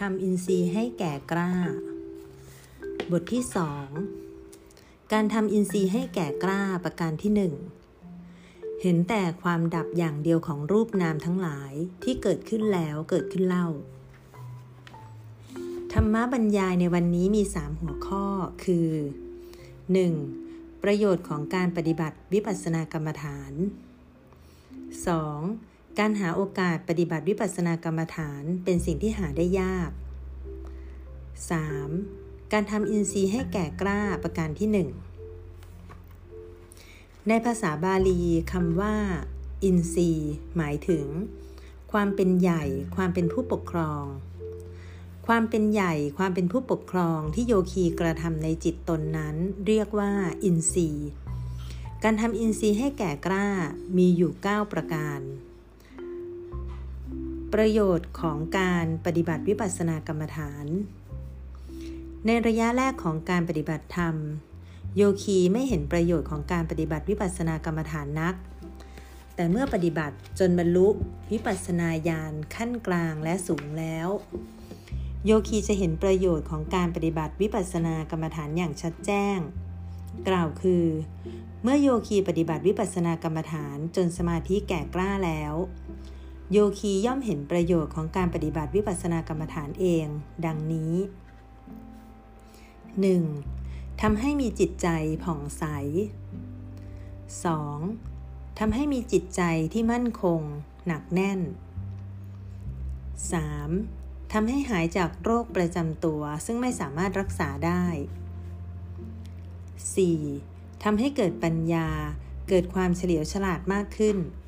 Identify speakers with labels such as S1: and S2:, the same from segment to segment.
S1: ทำอินทรีย์ให้แก่กล้า บทที่สองการทำอินทรีย์ให้แก่กล้าประการที่หนึ่งเห็นแต่ความดับอย่างเดียวของรูปนามทั้งหลายที่เกิดขึ้นแล้วเกิดขึ้นเล่า ธรรมะบรรยายในวันนี้มีสามหัวข้อคือ 1. ประโยชน์ของการปฏิบัติวิปัสสนากรรมฐาน 2. การหาโอกาสปฏิบัติวิปัสสนากรรมฐานเป็นสิ่งที่หาได้ยาก 3. การทำอินทรีย์ให้แก่กล้าประการที่ 1 ในภาษาบาลีคำว่า อินทรีย์ หมายถึง ความเป็นใหญ่ ความเป็นผู้ปกครอง ความเป็นใหญ่ ความเป็นผู้ปกครองที่โยคีกระทำในจิตตนนั้น เรียกว่า อินทรีย์ การทำอินทรีย์ให้แก่กล้ามีอยู่ 9 ประการ ประโยชน์ของการปฏิบัติวิปัสสนากรรมฐาน ในระยะแรกของการปฏิบัติธรรม โยคีไม่เห็นประโยชน์ของการปฏิบัติวิปัสสนากรรมฐานนัก แต่เมื่อปฏิบัติจนบรรลุวิปัสสนาญาณขั้นกลางและสูงแล้ว โยคีจะเห็นประโยชน์ของการปฏิบัติวิปัสสนากรรมฐานอย่างชัดแจ้ง กล่าวคือ เมื่อโยคีปฏิบัติวิปัสสนากรรมฐานจนสมาธิแก่กล้าแล้ว โยคีย่อมเห็นประโยชน์ของการปฏิบัติวิปัสสนากรรมฐานเอง ดังนี้ 1. ทำให้มีจิตใจผ่องใส 2. ทำให้มีจิตใจที่มั่นคง หนักแน่น 3. ทำให้หายจากโรคประจำตัวซึ่งไม่สามารถรักษาได้ 4. ทำให้เกิดปัญญาเกิดความเฉลียวฉลาดมากขึ้น 5.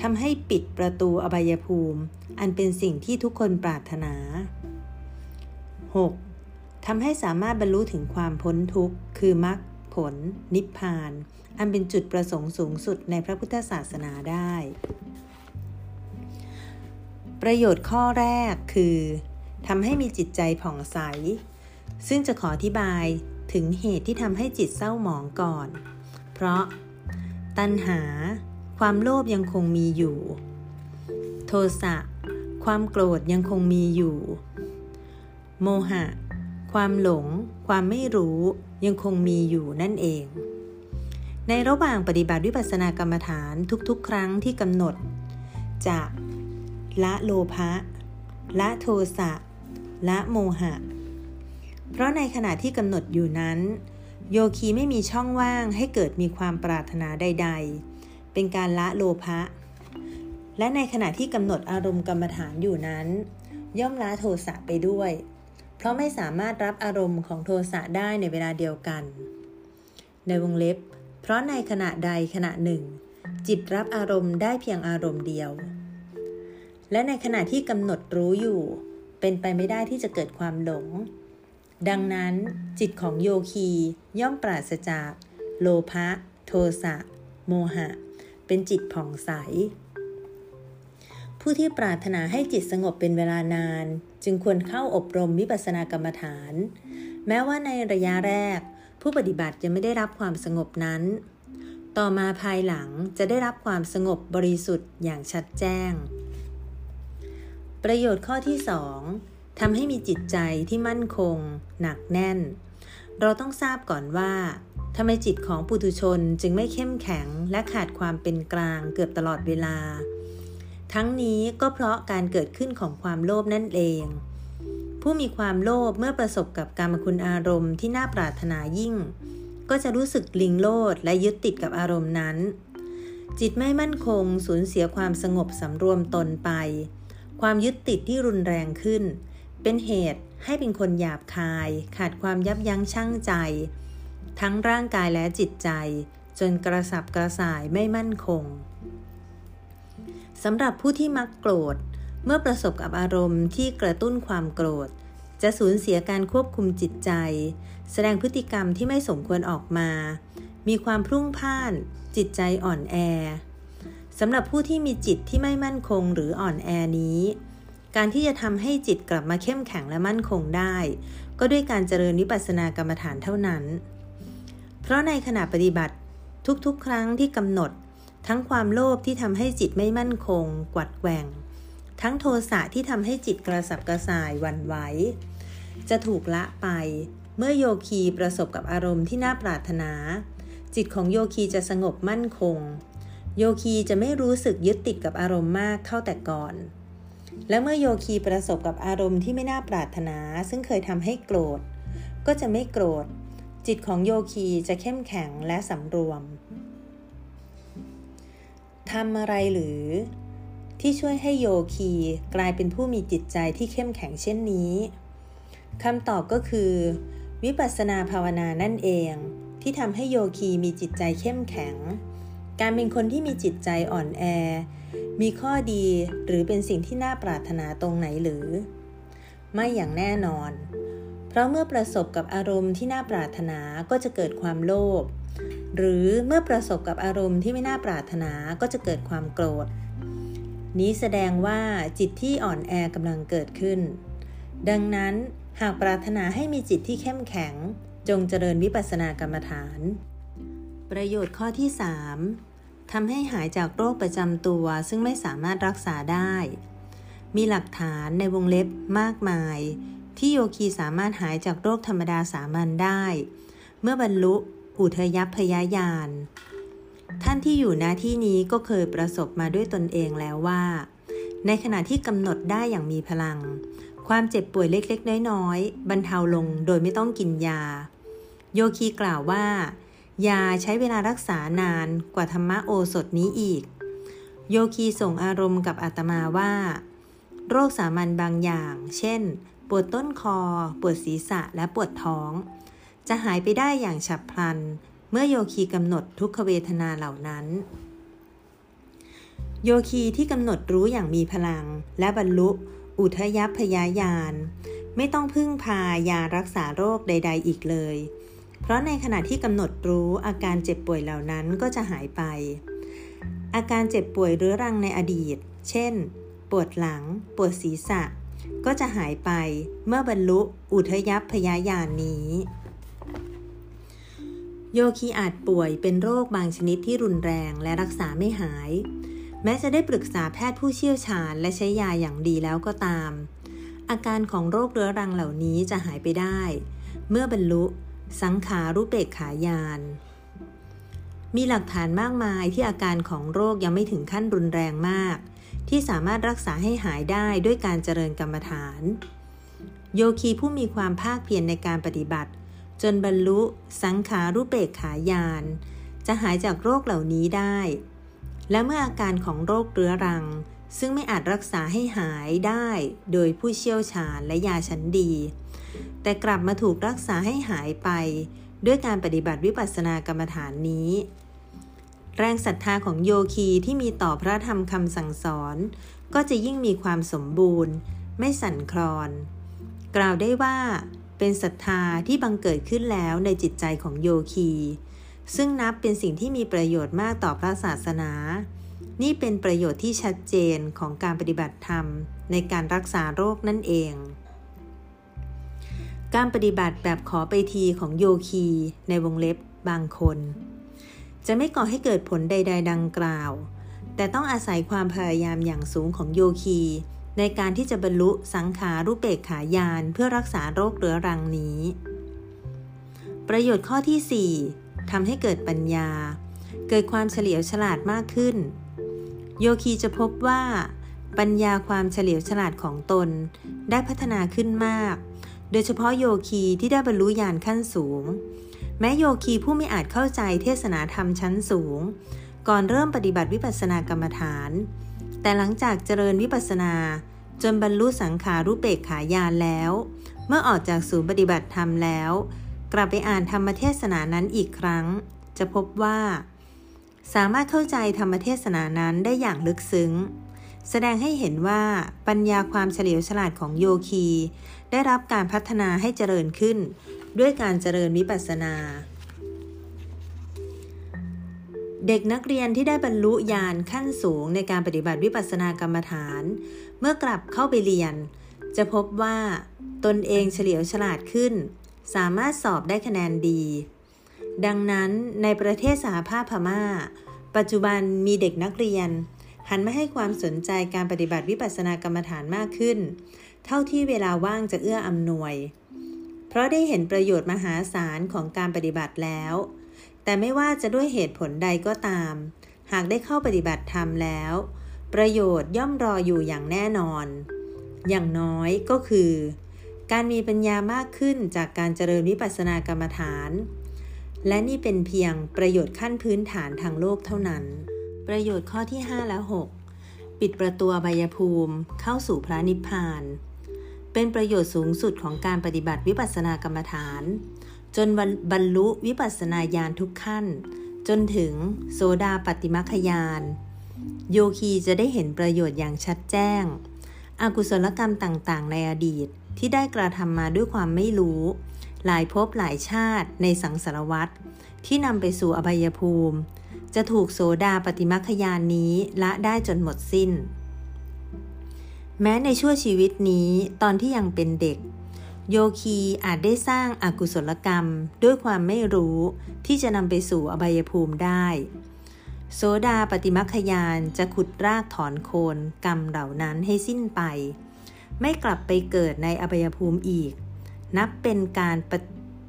S1: ทำให้ปิดประตูอบายภูมิ อันเป็นสิ่งที่ทุกคนปรารถนา 6. ทำให้สามารถบรรลุถึงความพ้นทุกข์ คือมรรคผล นิพพาน อันเป็นจุดประสงค์สูงสุดในพระพุทธศาสนาได้ ประโยชน์ข้อแรกคือทำให้มีจิตใจผ่องใส ซึ่งจะขออธิบายถึงเหตุที่ทำให้จิตเศร้าหมองก่อน เพราะตัณหา ความโลภยังคงมีอยู่ โทสะ ความโกรธยังคงมีอยู่ โมหะ ความหลง ความไม่รู้ยังคงมีอยู่นั่นเอง ในระหว่างปฏิบัติวิปัสสนากรรมฐานทุกๆ ครั้งที่กำหนด จะละโลภะ ละโทสะ ละโมหะ เพราะในขณะที่กำหนดอยู่นั้น โยคีไม่มีช่องว่างให้เกิดมีความปรารถนาใด ๆ เป็นการละโลภะ และในขณะที่กำหนดอารมณ์กรรมฐานอยู่นั้น ย่อมละโทสะไปด้วย เพราะไม่สามารถรับอารมณ์ของโทสะได้ในเวลาเดียวกัน ในวงเล็บ เพราะในขณะใดขณะหนึ่ง จิตรับอารมณ์ได้เพียงอารมณ์เดียว และในขณะที่กำหนดรู้อยู่ เป็นไปไม่ได้ที่จะเกิดความหลง ดังนั้น จิตของโยคีย่อมปราศจาก โลภะ โทสะ โมหะ เป็นจิตผ่องใส ผู้ที่ปรารถนาให้จิตสงบเป็นเวลานาน จึงควรเข้าอบรมวิปัสสนากรรมฐาน แม้ว่าในระยะแรก ผู้ปฏิบัติจะไม่ได้รับความสงบนั้น ต่อมาภายหลังจะได้รับความสงบบริสุทธิ์อย่างชัดแจ้ง ประโยชน์ข้อที่สองทำให้มีจิตใจที่มั่นคง หนักแน่น เราต้องทราบก่อนว่าทำไมจิตของปุถุชนจึงไม่เข้มแข็งและขาดความเป็นกลางเกือบตลอดเวลา ทั้งนี้ก็เพราะการเกิดขึ้นของความโลภนั่นเอง ผู้มีความโลภเมื่อประสบกับการมคุณอารมณ์ที่น่าปรารถนายิ่ง ก็จะรู้สึกลิงโลดและยึดติดกับอารมณ์นั้น จิตไม่มั่นคงสูญเสียความสงบสำรวมตนไป ความยึดติดที่รุนแรงขึ้น เป็นเหตุ ให้เป็นคนหยาบคาย ขาดความยับยั้งชั่งใจ ทั้งร่างกายและจิตใจ จนกระสับกระส่ายไม่มั่นคงสำหรับผู้ที่มักโกรธ เมื่อประสบกับอารมณ์ที่กระตุ้นความโกรธ จะสูญเสียการควบคุมจิตใจ แสดงพฤติกรรมที่ไม่สมควรออกมา มีความพรุ่งพ่าน จิตใจอ่อนแอสำหรับผู้ที่มีจิตที่ไม่มั่นคงหรืออ่อนแอนี้ การที่จะทำให้จิตกลับมาเข้มแข็งและมั่นคงได้ ก็ด้วยการเจริญวิปัสสนากรรมฐานเท่านั้น เพราะในขณะปฏิบัติทุกๆ ครั้งที่กำหนด ทั้งความโลภที่ทำให้จิตไม่มั่นคง กวัดแกว่ง ทั้งโทสะที่ทำให้จิตกระสับกระส่ายวันไหวจะถูกละไป เมื่อโยคีประสบกับอารมณ์ที่น่าปรารถนา จิตของโยคีจะสงบมั่นคง โยคีจะไม่รู้สึกยึดติดกับอารมณ์มากเท่าแต่ก่อน และเมื่อโยคีประสบกับอารมณ์ที่ไม่น่าปรารถนา ซึ่งเคยทำให้โกรธ ก็จะไม่โกรธ จิตของโยคีจะเข้มแข็งและสำรวมทำอะไรหรือ ที่ช่วยให้โยคีกลายเป็นผู้มีจิตใจที่เข้มแข็งเช่นนี้คำตอบก็คือ วิปัสสนาภาวนานั่นเอง ที่ทำให้โยคีมีจิตใจเข้มแข็ง การเป็นคนที่มีจิตใจอ่อนแอ มีข้อดีหรือเป็นสิ่งที่น่าปรารถนาตรงไหนหรือ ไม่อย่างแน่นอน เพราะเมื่อประสบกับอารมณ์ที่น่าปรารถนาก็จะเกิดความโลภหรือเมื่อประสบกับอารมณ์ที่ไม่น่าปรารถนาก็จะเกิดความโกรธ นี้แสดงว่าจิตที่อ่อนแอกำลังเกิดขึ้น ดังนั้นหากปรารถนาให้มีจิตที่เข้มแข็ง จงเจริญวิปัสสนากรรมฐาน ประโยชน์ข้อที่ 3 ทำให้หายจากโรคประจำตัวซึ่งไม่สามารถรักษาได้ มีหลักฐานในวงเล็บมากมาย ที่โยคีสามารถหายจากโรคธรรมดาสามัญได้ เมื่อบรรลุอุทยพยายาน ท่านที่อยู่หน้าที่นี้ก็เคยประสบมาด้วยตนเองแล้วว่า ในขณะที่กำหนดได้อย่างมีพลัง ความเจ็บป่วยเล็กๆ น้อยๆ บรรเทาลงโดยไม่ต้องกินยา โยคีกล่าวว่า ยาใช้เวลารักษานานกว่าธรรมโอสถนี้อีก โยคีส่งอารมณ์กับอาตมาว่า โรคสามัญบางอย่าง เช่น ปวดต้นคอ ปวดศีรษะและปวดท้อง จะหายไปได้อย่างฉับพลัน เมื่อโยคีกำหนดทุกขเวทนาเหล่านั้น โยคีที่กำหนดรู้อย่างมีพลัง และบรรลุ อุทยพยายาน ไม่ต้องพึ่งพายารักษาโรคใด ๆ อีกเลย เพราะในขณะที่กำหนดรู้อาการเจ็บป่วยเหล่านั้นก็จะหายไป อาการเจ็บป่วยเรื้อรังในอดีต เช่น ปวดหลัง ปวดศีรษะ ก็จะหายไปเมื่อบรรลุอุทยพยายานนี้ โยคีอาจป่วยเป็นโรคบางชนิดที่รุนแรงและรักษาไม่หาย แม้จะได้ปรึกษาแพทย์ผู้เชี่ยวชาญและใช้ยาอย่างดีแล้วก็ตาม อาการของโรคเรื้อรังเหล่านี้จะหายไปได้ เมื่อบรรลุ สังขารุเปกขายาน มีหลักฐานมากมายที่อาการของโรคยังไม่ถึงขั้นรุนแรงมาก ที่สามารถรักษาให้หายได้ด้วยการเจริญกรรมฐาน โยคีผู้มีความภาคเพียรในการปฏิบัติ จนบรรลุสังขารุเปกขายาน จะหายจากโรคเหล่านี้ได้ และเมื่ออาการของโรคเรื้อรัง ซึ่งไม่อาจรักษาให้หายได้ โดยผู้เชี่ยวชาญและยาชั้นดี แต่กลับมาถูกรักษาให้หายไป ด้วยการปฏิบัติวิปัสสนากรรมฐานนี้ แรงศรัทธาของโยคีที่มีต่อพระธรรมคำสั่งสอน ก็จะยิ่งมีความสมบูรณ์ ไม่สั่นคลอน กล่าวได้ว่าเป็นศรัทธาที่บังเกิดขึ้นแล้วในจิตใจของโยคี ซึ่งนับเป็นสิ่งที่มีประโยชน์มากต่อพระศาสนา นี่เป็นประโยชน์ที่ชัดเจนของการปฏิบัติธรรมในการรักษาโรคนั่นเอง การปฏิบัติแบบขอไปทีของโยคีในวงเล็บบางคน จะไม่ก่อให้เกิดผลใด ๆ ดังกล่าว แต่ต้องอาศัยความพยายามอย่างสูงของโยคี ในการที่จะบรรลุสังขารุเปกขายานเพื่อรักษาโรคเรื้อรังนี้ ประโยชน์ข้อที่ 4ทำให้เกิดปัญญา เกิดความเฉลียวฉลาดมากขึ้น โยคีจะพบว่า ปัญญาความเฉลียวฉลาดของตนได้พัฒนาขึ้นมาก โดยเฉพาะโยคีที่ได้บรรลุญาณขั้นสูง แม้โยคีผู้ไม่อาจเข้าใจเทศนาธรรมชั้นสูง ก่อนเริ่มปฏิบัติวิปัสสนากรรมฐาน แต่หลังจากเจริญวิปัสสนาจนบรรลุสังขารุเปกขายานแล้ว เมื่อออกจากศูนย์ปฏิบัติธรรมแล้ว กลับไปอ่านธรรมเทศนานั้นอีกครั้ง จะพบว่า สามารถเข้าใจธรรมเทศนานั้นได้อย่างลึกซึ้ง แสดงให้เห็นว่าปัญญาความเฉลียวฉลาดของโยคี ได้รับการพัฒนาให้เจริญขึ้น ด้วยการเจริญวิปัสสนา เด็กนักเรียนที่ได้บรรลุญาณขั้นสูงในการปฏิบัติวิปัสสนากรรมฐาน เมื่อกลับเข้าไปเรียน จะพบว่าตนเองเฉลียวฉลาดขึ้น สามารถสอบได้คะแนนดี ดังนั้นในประเทศสหภาพพมา่า ปัจจุบันมีเด็กนักเรียน หันมาให้ความสนใจการปฏิบัติวิปัสสนากรรมฐานมากขึ้น เท่าที่เวลาว่างจะเอื้ออำนวย เพราะได้เห็นประโยชน์มหาศาลของการปฏิบัติแล้ว แต่ไม่ว่าจะด้วยเหตุผลใดก็ตาม หากได้เข้าปฏิบัติธรรมแล้ว ประโยชน์ย่อมรออยู่อย่างแน่นอน อย่างน้อยก็คือ การมีปัญญามากขึ้นจากการเจริญวิปัสสนากรรมฐาน และนี่เป็นเพียงประโยชน์ขั้นพื้นฐานทางโลกเท่านั้น ประโยชน์ข้อที่ 5 และ 6ปิดประตูใบยภูมิเข้าสู่พระนิพพาน เป็นประโยชน์สูงสุดของการปฏิบัติวิปัสสนากรรมฐาน จนบรรลุวิปัสสนาญาณทุกขั้น จนถึงโสดาปฏิมัคยานโยคีจะได้เห็นประโยชน์อย่างชัดแจ้งอากุศลกรรมต่างๆ ในอดีตที่ได้กระทำมาด้วยความไม่รู้ หลายภพหลายชาติในสังสารวัตรที่นำไปสู่อบายภูมิ จะถูกโสดาปฏิมัคยานนี้ละได้จนหมดสิ้น แม้ในช่วงชีวิตนี้ตอนที่ยังเป็นเด็ก โยคีอาจได้สร้างอากุศลกรรมด้วยความไม่รู้ที่จะนำไปสู่อบายภูมิได้ โสดาปฏิมัคยานจะขุดรากถอนโคนกรรมเหล่านั้นให้สิ้นไป ไม่กลับไปเกิดในอบายภูมิอีก นับเป็นการ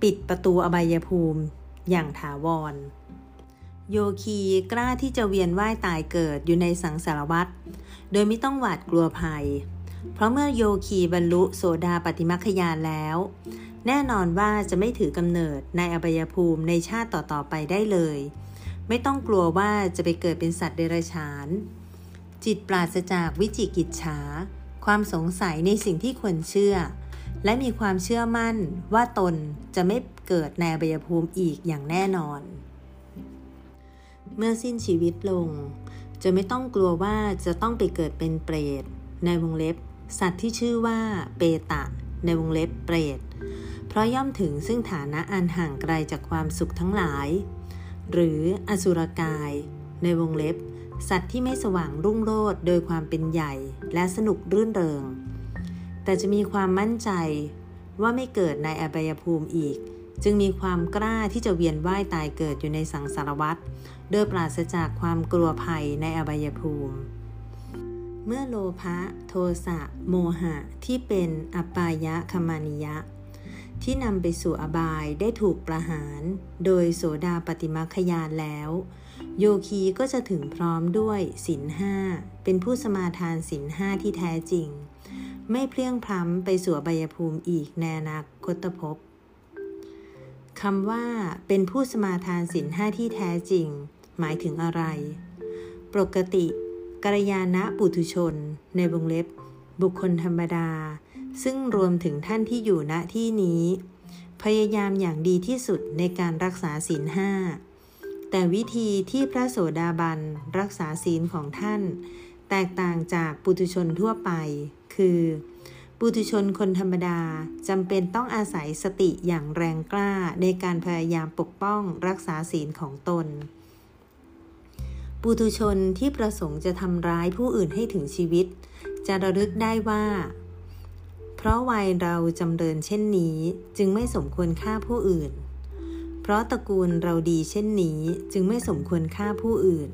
S1: ปิดประตูอบายภูมิอย่างถาวร โยคีกล้าที่จะเวียนว่ายตายเกิดอยู่ในสังสารวัฏโดยไม่ต้องหวาดกลัวภัย เพราะเมื่อโยคีบรรลุโสดาปฏิมัคยานแล้ว แน่นอนว่าจะไม่ถือกำเนิดในอบายภูมิในชาติต่อๆไปได้เลย ไม่ต้องกลัวว่าจะไปเกิดเป็นสัตว์เดรัจฉาน จิตปราศจากวิจิกิจฉา ความสงสัยในสิ่งที่ควรเชื่อ และมีความเชื่อมั่นว่าตนจะไม่เกิดในอบายภูมิอีกอย่างแน่นอน เมื่อสิ้นชีวิตลง จะไม่ต้องกลัวว่าจะต้องไปเกิดเป็นเปรต ในวงเล็บ สัตว์ที่ชื่อว่าเปตะ ในวงเล็บเปรต เพราะย่อมถึงซึ่งฐานะอันห่างไกลจากความสุขทั้งหลาย หรืออสุรกาย ในวงเล็บ สัตว์ที่ไม่สว่างรุ่งโรจน์โดยความเป็นใหญ่และสนุกรื่นเริง แต่จะมีความมั่นใจว่าไม่เกิดในอบายภูมิอีก จึงมีความกล้าที่จะเวียนว่ายตายเกิดอยู่ในสังสารวัฏโดยปราศจากความกลัวภัยในอบายภูมิ เมื่อโลภะโทสะโมหะที่เป็นอปายะคมานิยะ ที่นำไปสู่อบายได้ถูกประหาร โดยโสดาปฏิมาขยานแล้ว โยคีก็จะถึงพร้อมด้วยศินห้าเป็นผู้สมาทานศินห้าที่แท้จริง ไม่เพลี่ยงพล้ำไปสู่อบายภูมิอีกในอนาคตภพ คำว่าเป็นผู้สมาทานศินห้าที่แท้จริง หมายถึงอะไร ปกติกัลยาณปุถุชน ในวงเล็บ บุคคลธรรมดา ซึ่งรวมถึงท่านที่อยู่ณที่นี้ พยายามอย่างดีที่สุดในการรักษาศีลห้าแต่วิธีที่พระโสดาบันรักษาศีลของท่าน แตกต่างจากปุถุชนทั่วไป คือ ปุถุชนคนธรรมดาจำเป็นต้องอาศัยสติอย่างแรงกล้าในการพยายามปกป้องรักษาศีลของตน ปุถุชนที่ประสงค์จะทำร้ายผู้อื่นให้ถึงชีวิต จะระลึกได้ว่า เพราะวัยเราจำเริญเช่นนี้จึงไม่สมควรฆ่าผู้อื่น เพราะตระกูลเราดีเช่นนี้จึงไม่สมควรฆ่าผู้อื่น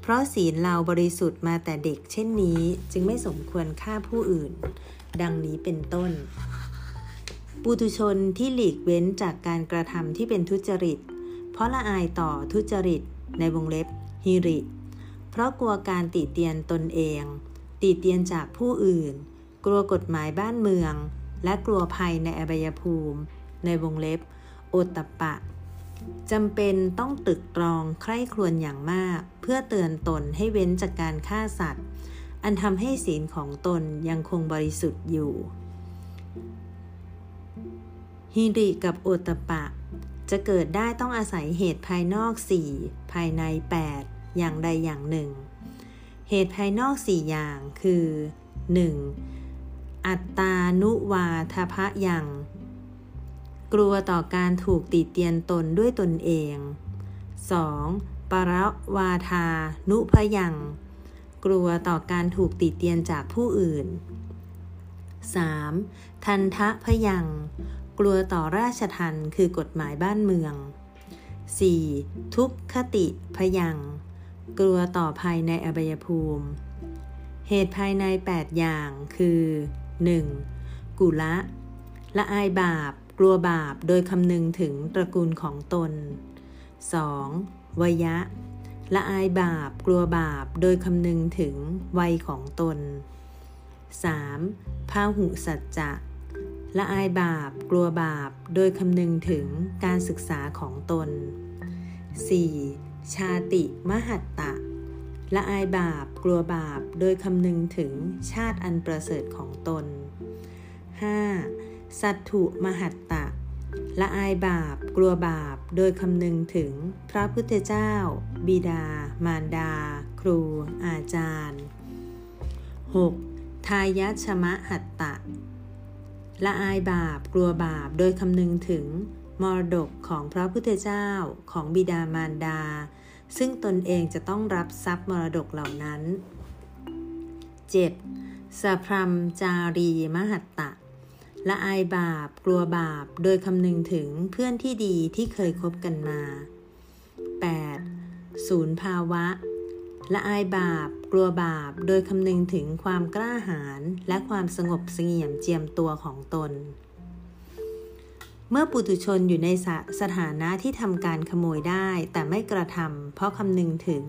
S1: เพราะศีลเราบริสุทธิ์มาแต่เด็กเช่นนี้จึงไม่สมควรฆ่าผู้อื่น ดังนี้เป็นต้น ปุถุชนที่หลีกเว้นจากการกระทำที่เป็นทุจริต เพราะละอายต่อทุจริตในวงเล็บฮิริ เพราะกลัวการติเตียนตนเอง ติเตียนจากผู้อื่น กลัวกฎหมายบ้านเมือง และกลัวภัยในอบายภูมิ ในวงเล็บ โอตปะจำเป็นต้องตึกตรองใคร่ครวญอย่างมาก เพื่อเตือนตนให้เว้นจากการฆ่าสัตว์ อันทำให้ศีลของตนยังคงบริสุทธิ์อยู่ฮิริกับโอตปะ จะเกิดได้ต้องอาศัยเหตุภายนอก 4 ภายใน 8 อย่างใดอย่างหนึ่ง เหตุภายนอก 4 อย่างคือ 1. อัตตานุวาทพะยัง กลัวต่อการถูกติเตียนตนด้วยตนเอง 2. ปรวาทานุพยัง กลัวต่อการถูกติเตียนจากผู้อื่น 3. ทันทะพยัง กลัวต่อราชทันคือกฎหมายบ้านเมือง 4. ทุกขติพยัง กลัวต่อภัยในอบยภูมิ เหตุภายใน 8 อย่างคือ 1. กุละ ละอายบาป กลัวบาปโดยคำนึงถึงตระกูลของตน 2. วยะ ละอายบาปกลัวบาปโดยคำนึงถึงวัยของตน 3. พาหุสัจจะละอายบาปกลัวบาปโดยคำนึงถึงการศึกษาของตน 4. ชาติมหัตตะละอายบาปกลัวบาปโดยคำนึงถึงชาติอันประเสริฐของตน 5. สัตถุมหัตตะ ละอายบาป กลัวบาป โดยคำนึงถึงพระพุทธเจ้า บิดา มารดา ครู อาจารย์ 6. ทายชมะหัตตะ ละอายบาป กลัวบาป โดยคำนึงถึง มรดกของพระพุทธเจ้าของบิดามารดา ซึ่งตนเองจะต้องรับทรัพย์มรดกเหล่านั้น 7. สัพพรมจารีมหัตตะ ละอายบาป กลัวบาป โดยคำนึงถึงเพื่อนที่ดีที่เคยคบกันมา 8. ศูนย์ภาวะ ละอายบาป กลัวบาป โดยคำนึงถึงความกล้าหาญและความสงบเสงี่ยมเจียมตัวของตน เมื่อปุถุชนอยู่ในสสถานะที่ทำการขโมยได้ แต่ไม่กระทำเพราะคำนึงถึง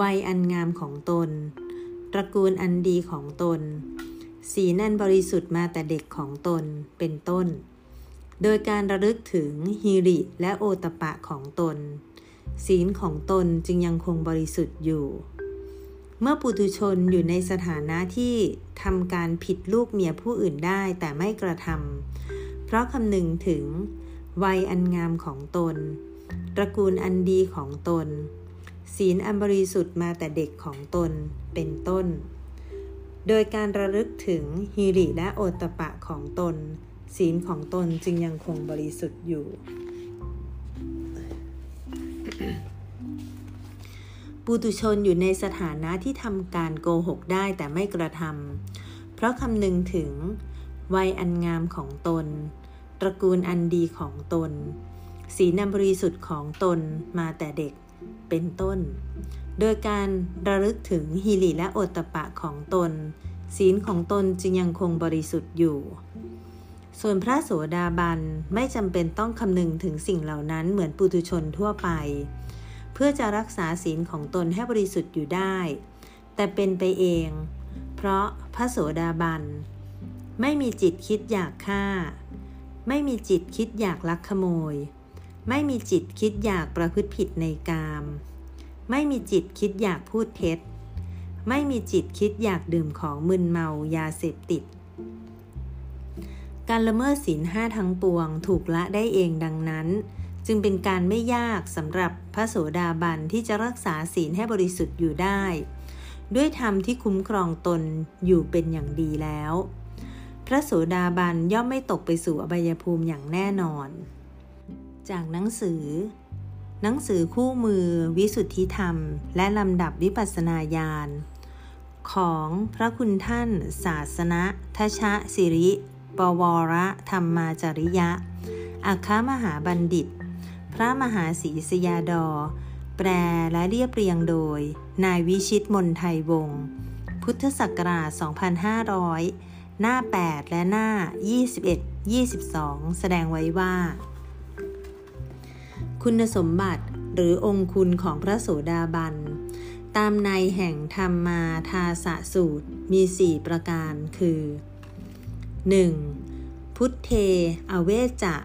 S1: วัยอันงามของตน ตระกูลอันดีของตน สีนันบริสุทธิ์มาแต่เด็กของตนเป็นต้น โดยการระลึกถึงฮิริและโอตปะของตน ศีลของตนจึงยังคงบริสุทธิ์อยู่ เมื่อปุถุชนอยู่ในสถานะที่ทำการผิดลูกเมียผู้อื่นได้แต่ไม่กระทำเพราะคำนึงถึงวัยอันงามของตน ตระกูลอันดีของตน ศีลอันบริสุทธิ์มาแต่เด็กของตนเป็นต้น โดยการระลึกถึงฮิริและโอตปะของตน ศีลของตนจึงยังคงบริสุทธิ์อยู่ ปุตุชนอยู่ในสถานะที่ทำการโกหกได้แต่ไม่กระทำเพราะคำนึงถึงวัยอันงามของตน ตระกูลอันดีของตนสีนบริสุทธิ์ของตนมาแต่เด็ก เป็นต้น โดยการระลึกถึงฮิริและโอตปะของตน ศีลของตนจึงยังคงบริสุทธิ์อยู่ ส่วนพระโสดาบันไม่จำเป็นต้องคำนึงถึงสิ่งเหล่านั้นเหมือนปุถุชนทั่วไป เพื่อจะรักษาศีลของตนให้บริสุทธิ์อยู่ได้ แต่เป็นไปเอง เพราะพระโสดาบันไม่มีจิตคิดอยากฆ่า ไม่มีจิตคิดอยากลักขโมย ไม่มีจิตคิดอยากประพฤติผิดในกาม ไม่มีจิตคิดอยากพูดเท็จ ไม่มีจิตคิดอยากดื่มของมึนเมายาเสพติด การละเมิดศีลห้าทั้งปวงถูกละได้เองดังนั้น จึงเป็นการไม่ยากสำหรับพระโสดาบันที่จะรักษาศีลให้บริสุทธิ์อยู่ได้ ด้วยธรรมที่คุ้มครองตนอยู่เป็นอย่างดีแล้ว พระโสดาบันย่อมไม่ตกไปสู่อบายภูมิอย่างแน่นอน จากหนังสือ หนังสือคู่มือวิสุทธิธรรม และลำดับวิปัสนาญาณของพระคุณท่าน ศาสนะทชะสิริปวรธรรมาจริยะ อัคามหาบัณฑิต พระมหาศรีสยาดอ แปลและเรียบเรียงโดย นายวิชิตมนไทยวงศ์พุทธศักราช 2500 หน้า 8 และหน้า 21 22 แสดงไว้ว่า คุณสมบัติหรือองคุณของพระโสดาบัน ตามในแห่งธรรมมาทาสะสูตรมี 4 ประการคือ 1. พุทเท อเวจะ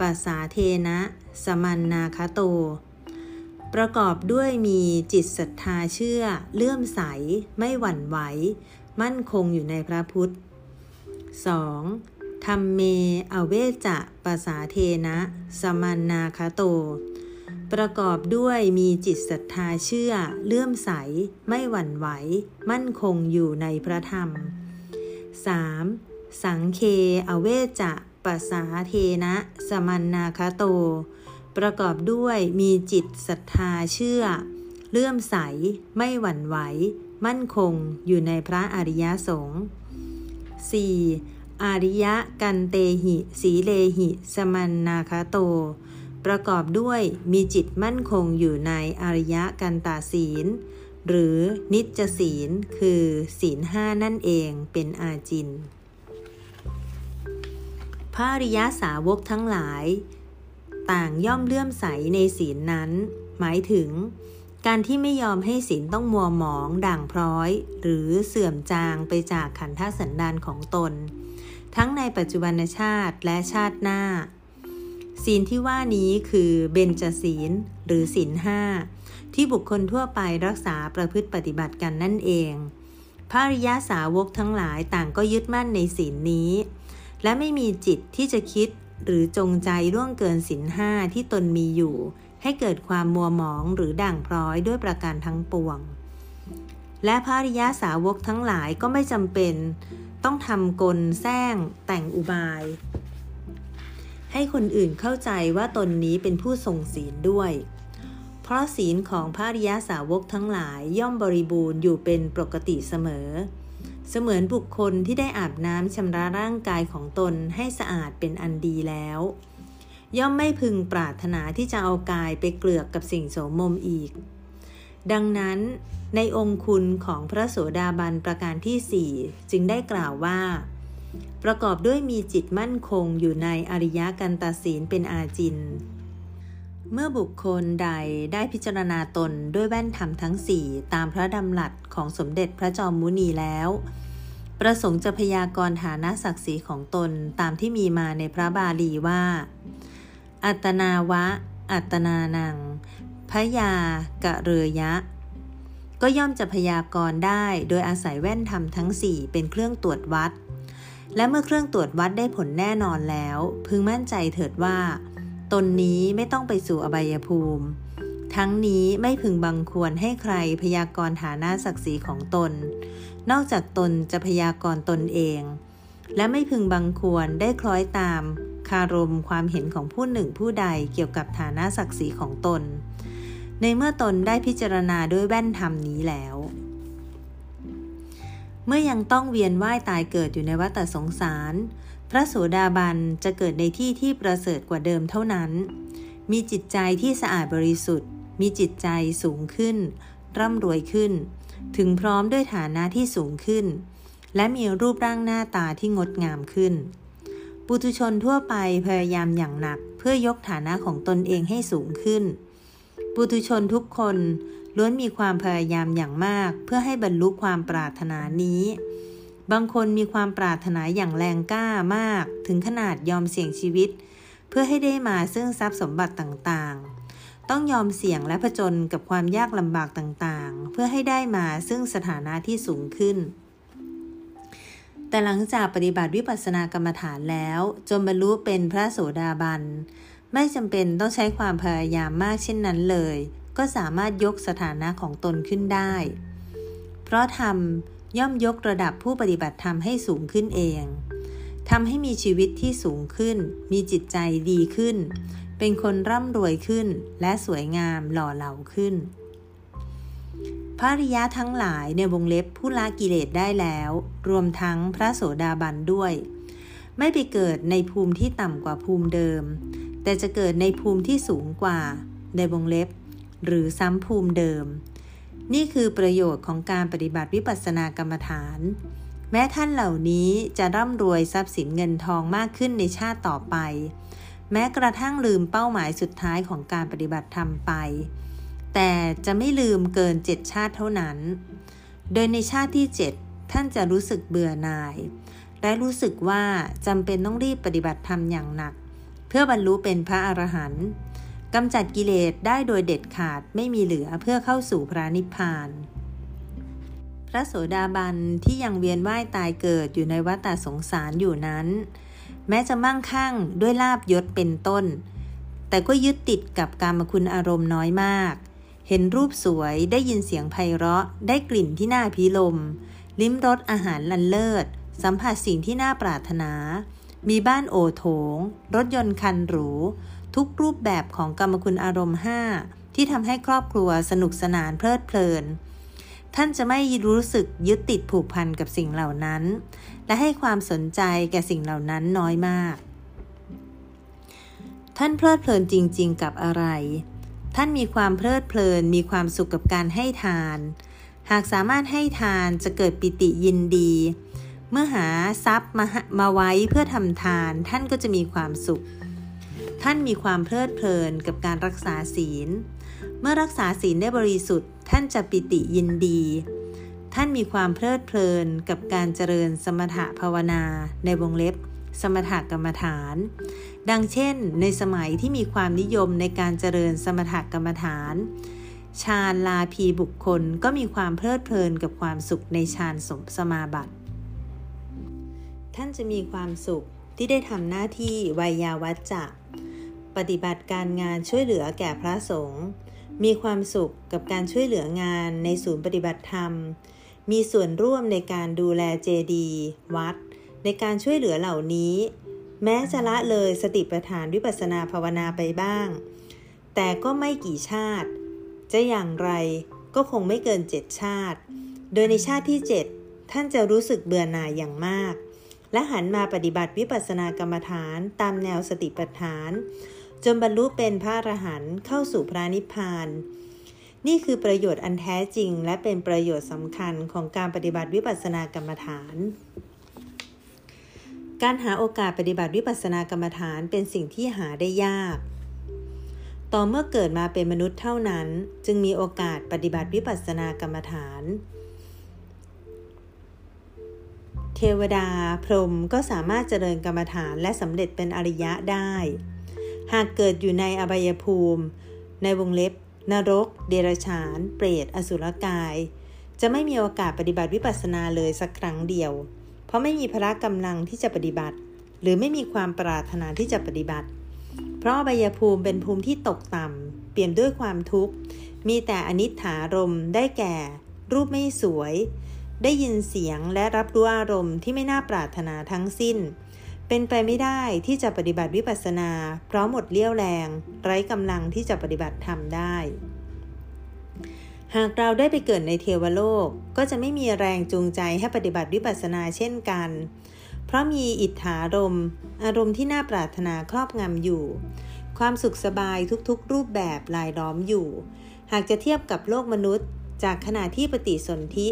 S1: ปัสสาเทนะ สมันนาคโต ประกอบด้วยมีจิตศรัทธาเชื่อ เลื่อมใส ไม่หวั่นไหว มั่นคงอยู่ในพระพุทธ 2. ธรรมเม อเวจะปสาเทนะ สมันนาคาโต ประกอบด้วยมีจิตศรัทธาเชื่อ เลื่อมใส ไม่หวั่นไหว มั่นคงอยู่ในพระธรรม 3. สังเค อเวจะปสาเทนะ สมันนาคาโต ประกอบด้วยมีจิตศรัทธาเชื่อ เลื่อมใส ไม่หวั่นไหว มั่นคงอยู่ในพระอริยสงฆ์ 4. อาริยะกันเตหิ สีเลหิ สมันนาคาโต ประกอบด้วยมีจิตมั่นคงอยู่ในอริยะกันตาศีล หรือนิจศีล คือศีลห้านั่นเองเป็นอาจิน พระอริยสาวกทั้งหลาย ต่างย่อมเลื่อมใสในศีลนั้น หมายถึงการที่ไม่ยอมให้ศีลต้องมัวหมองด่างพร้อย หรือเสื่อมจางไปจากขันธสันดานของตน ทั้งในปัจจุบันชาติและชาติหน้า ศีลที่ว่านี้คือเบญจศีลหรือศีลห้าที่บุคคลทั่วไปรักษาประพฤติปฏิบัติกันนั่นเอง พระริยาสาวกทั้งหลายต่างก็ยึดมั่นในศีลนี้ และไม่มีจิตที่จะคิดหรือจงใจล่วงเกินศีลห้าที่ตนมีอยู่ ให้เกิดความมัวหมองหรือด่างพร้อยด้วยประการทั้งปวง และพระริยาสาวกทั้งหลายก็ไม่จำเป็น ต้องทำกลแซงแต่งอุบาย ให้คนอื่นเข้าใจว่าตนนี้เป็นผู้ทรงศีลด้วย เพราะศีลของพระริยาสาวกทั้งหลายย่อมบริบูรณ์อยู่เป็นปกติเสมอ เสมือนบุคคลที่ได้อาบน้ำชำระร่างกายของตนให้สะอาดเป็นอันดีแล้ว ย่อมไม่พึงปรารถนาที่จะเอากายไปเกลือกกับสิ่งโสมมอีก ดังนั้นในองคุณของพระโสดาบันประการที่สี่จึงได้กล่าวว่า ประกอบด้วยมีจิตมั่นคงอยู่ในอริยกันตศีลเป็นอาจิน เมื่อบุคคลใดได้พิจารณาตนด้วยแว่นธรรมทั้งสี่ตามพระดำรัสของสมเด็จพระจอมมุนีแล้ว ประสงค์จะพยากรณ์ฐานะศักดิ์ศรีของตนตามที่มีมาในพระบาลีว่า อัตนาวะ อัตนานัง พยากะเรยะ ก็ย่อมจะพยากรณ์ได้โดยอาศัยแว่นธรรมทั้งสี่เป็นเครื่องตรวจวัด และเมื่อเครื่องตรวจวัดได้ผลแน่นอนแล้ว พึงมั่นใจเถิดว่า ตนนี้ไม่ต้องไปสู่อบายภูมิ ทั้งนี้ไม่พึงบังควรให้ใครพยากรณ์ฐานะศักดิ์ศรีของตน นอกจากตนจะพยากรณ์ตนเอง และไม่พึงบังควรได้คล้อยตามคารมความเห็นของผู้หนึ่งผู้ใดเกี่ยวกับฐานะศักดิ์ศรีของตน ในเมื่อตนได้พิจารณาด้วยแว่นธรรมนี้แล้ว เมื่อยังต้องเวียนว่ายตายเกิดอยู่ในวัฏสงสาร พระโสดาบันจะเกิดในที่ที่ประเสริฐกว่าเดิมเท่านั้น มีจิตใจที่สะอาดบริสุทธิ์ มีจิตใจสูงขึ้น ร่ำรวยขึ้น ถึงพร้อมด้วยฐานะที่สูงขึ้น และมีรูปร่างหน้าตาที่งดงามขึ้น ปุถุชนทั่วไปพยายามอย่างหนักเพื่อยกฐานะของตนเองให้สูงขึ้น ปุถุชนทุกคนล้วนมีความพยายามอย่างมาก เพื่อให้บรรลุความปรารถนานี้ บางคนมีความปรารถนาอย่างแรงกล้ามาก ถึงขนาดยอมเสี่ยงชีวิต เพื่อให้ได้มาซึ่งทรัพย์สมบัติต่างๆ ต้องยอมเสี่ยงและผจญกับความยากลำบากต่างๆ เพื่อให้ได้มาซึ่งสถานะที่สูงขึ้น แต่หลังจากปฏิบัติวิปัสสนากรรมฐานแล้ว จนบรรลุเป็นพระโสดาบัน ไม่จำเป็นต้องใช้ความพยายามมากเช่นนั้นเลย ก็สามารถยกสถานะของตนขึ้นได้ เพราะธรรมย่อมยกระดับผู้ปฏิบัติธรรมให้สูงขึ้นเองทำให้มีชีวิตที่สูงขึ้น มีจิตใจดีขึ้น เป็นคนร่ำรวยขึ้น และสวยงามหล่อเหลาขึ้น พระริยะทั้งหลายในวงเล็บผู้ละกิเลสได้แล้ว รวมทั้งพระโสดาบันด้วย ไม่ไปเกิดในภูมิที่ต่ำกว่าภูมิเดิม แต่จะเกิดในภูมิที่สูงกว่าในวงเล็บ หรือซ้ำภูมิเดิม นี่คือประโยชน์ของการปฏิบัติวิปัสสนากรรมฐาน แม้ท่านเหล่านี้จะร่ำรวยทรัพย์สินเงินทองมากขึ้นในชาติต่อไป แม้กระทั่งลืมเป้าหมายสุดท้ายของการปฏิบัติธรรมไป แต่จะไม่ลืมเกินเจ็ดชาติเท่านั้น โดยในชาติที่เจ็ดท่านจะรู้สึกเบื่อหน่าย และรู้สึกว่าจำเป็นต้องรีบปฏิบัติธรรมอย่างหนัก พื่อบรรลุเป็นพระอรหันต์กำจัดกิเลสได้โดยเด็ดขาดไม่มีเหลือเพื่อเข้าสู่พระนิพพาน พระโสดาบันที่ยังเวียนว่ายตายเกิดอยู่ในวัฏสงสารอยู่นั้น แม้จะมั่งคั่งด้วยลาบยศเป็นต้น แต่ก็ยึดติดกับกามคุณอารมณ์น้อยมาก เห็นรูปสวยได้ยินเสียงไพเราะ ได้กลิ่นที่น่าพิลม ลิ้มรสอาหารลันเลิศ สัมผัสสิ่งที่น่าปรารถนา มีบ้านโอโถง รถยนต์คันหรู ทุกรูปแบบของกรรมคุณอารมณ์ห้าที่ทำให้ครอบครัวสนุกสนานเพลิดเพลิน ท่านจะไม่รู้สึกยึดติดผูกพันกับสิ่งเหล่านั้น และให้ความสนใจแก่สิ่งเหล่านั้นน้อยมาก ท่านเพลิดเพลินจริง ๆ กับอะไร ท่านมีความเพลิดเพลิน มีความสุขกับการให้ทาน หากสามารถให้ทานจะเกิดปิติยินดี เมื่อหาทรัพย์มามาไว้เพื่อทำทาน ท่านก็จะมีความสุข ท่านมีความเพลิดเพลินกับการรักษาศีล เมื่อรักษาศีลได้บริสุทธิ์ ท่านจะปิติยินดี ท่านมีความเพลิดเพลินกับการเจริญสมถะภาวนาในวงเล็บ สมถกรรมฐาน ดังเช่น ในสมัยที่มีความนิยมในการเจริญสมถกรรมฐานฌานลาภีบุคคลก็มีความเพลิดเพลินกับความสุขในฌานสมสมาบัติ ท่านจะมีความสุขที่ได้ทำหน้าที่วัยาวัจจะปฏิบัติการงานช่วยเหลือแก่พระสงฆ์มีความสุขกับการช่วยเหลืองานในศูนย์ปฏิบัติธรรม มีส่วนร่วมในการดูแลเจดีวัด ในการช่วยเหลือเหล่านี้ แม้จะละเลยสติปัฏฐานวิปัสนาภาวนาไปบ้าง แต่ก็ไม่กี่ชาติ จะอย่างไรก็คงไม่เกินเจ็ดชาติ โดยในชาติที่เจ็ดท่านจะรู้สึกเบื่อหน่ายอย่างมาก และหันมาปฏิบัติวิปัสสนากรรมฐานตามแนวสติปัฏฐาน จนบรรลุเป็นพระอรหันต์เข้าสู่พระนิพพาน นี่คือประโยชน์อันแท้จริง และเป็นประโยชน์สำคัญของการปฏิบัติวิปัสสนากรรมฐาน การหาโอกาสปฏิบัติวิปัสสนากรรมฐานเป็นสิ่งที่หาได้ยากต่อเมื่อเกิดมาเป็นมนุษย์เท่านั้น จึงมีโอกาสปฏิบัติวิปัสสนากรรมฐาน วดาพรหมก็สามารถเจริญกรรมฐานและสำเร็จเป็นอริยะได้ หากเกิดอยู่ในอบายภูมิ ในวงเล็บ นรก เดรัจฉาน เปรต อสุรกาย จะไม่มีโอกาสปฏิบัติวิปัสสนาเลยสักครั้งเดียว เพราะไม่มีพละกำลังที่จะปฏิบัติ หรือไม่มีความปรารถนาที่จะปฏิบัติ เพราะใบายภูมิเป็นภูมิที่ตกต่ำเปลี่ยนด้วยความทุกข์ มีแต่อนิจฐารมได้แก่ รูปไม่สวย ได้ยินเสียงและรับรู้อารมณ์ที่ไม่น่าปรารถนาทั้งสิ้น เป็นไปไม่ได้ที่จะปฏิบัติวิปัสสนา เพราะหมดเลี้ยวแรง ไร้กำลังที่จะปฏิบัติธรรมได้ หากเราได้ไปเกิดในเทวโลกก็จะไม่มีแรงจูงใจให้ปฏิบัติวิปัสสนาเช่นกัน เพราะมีอิทธารมอารมณ์ที่น่าปรารถนาครอบงำอยู่ ความสุขสบายทุกๆ รูปแบบลายล้อมอยู่ หากจะเทียบกับโลกมนุษย์ จากขณะที่ปฏิสนธิ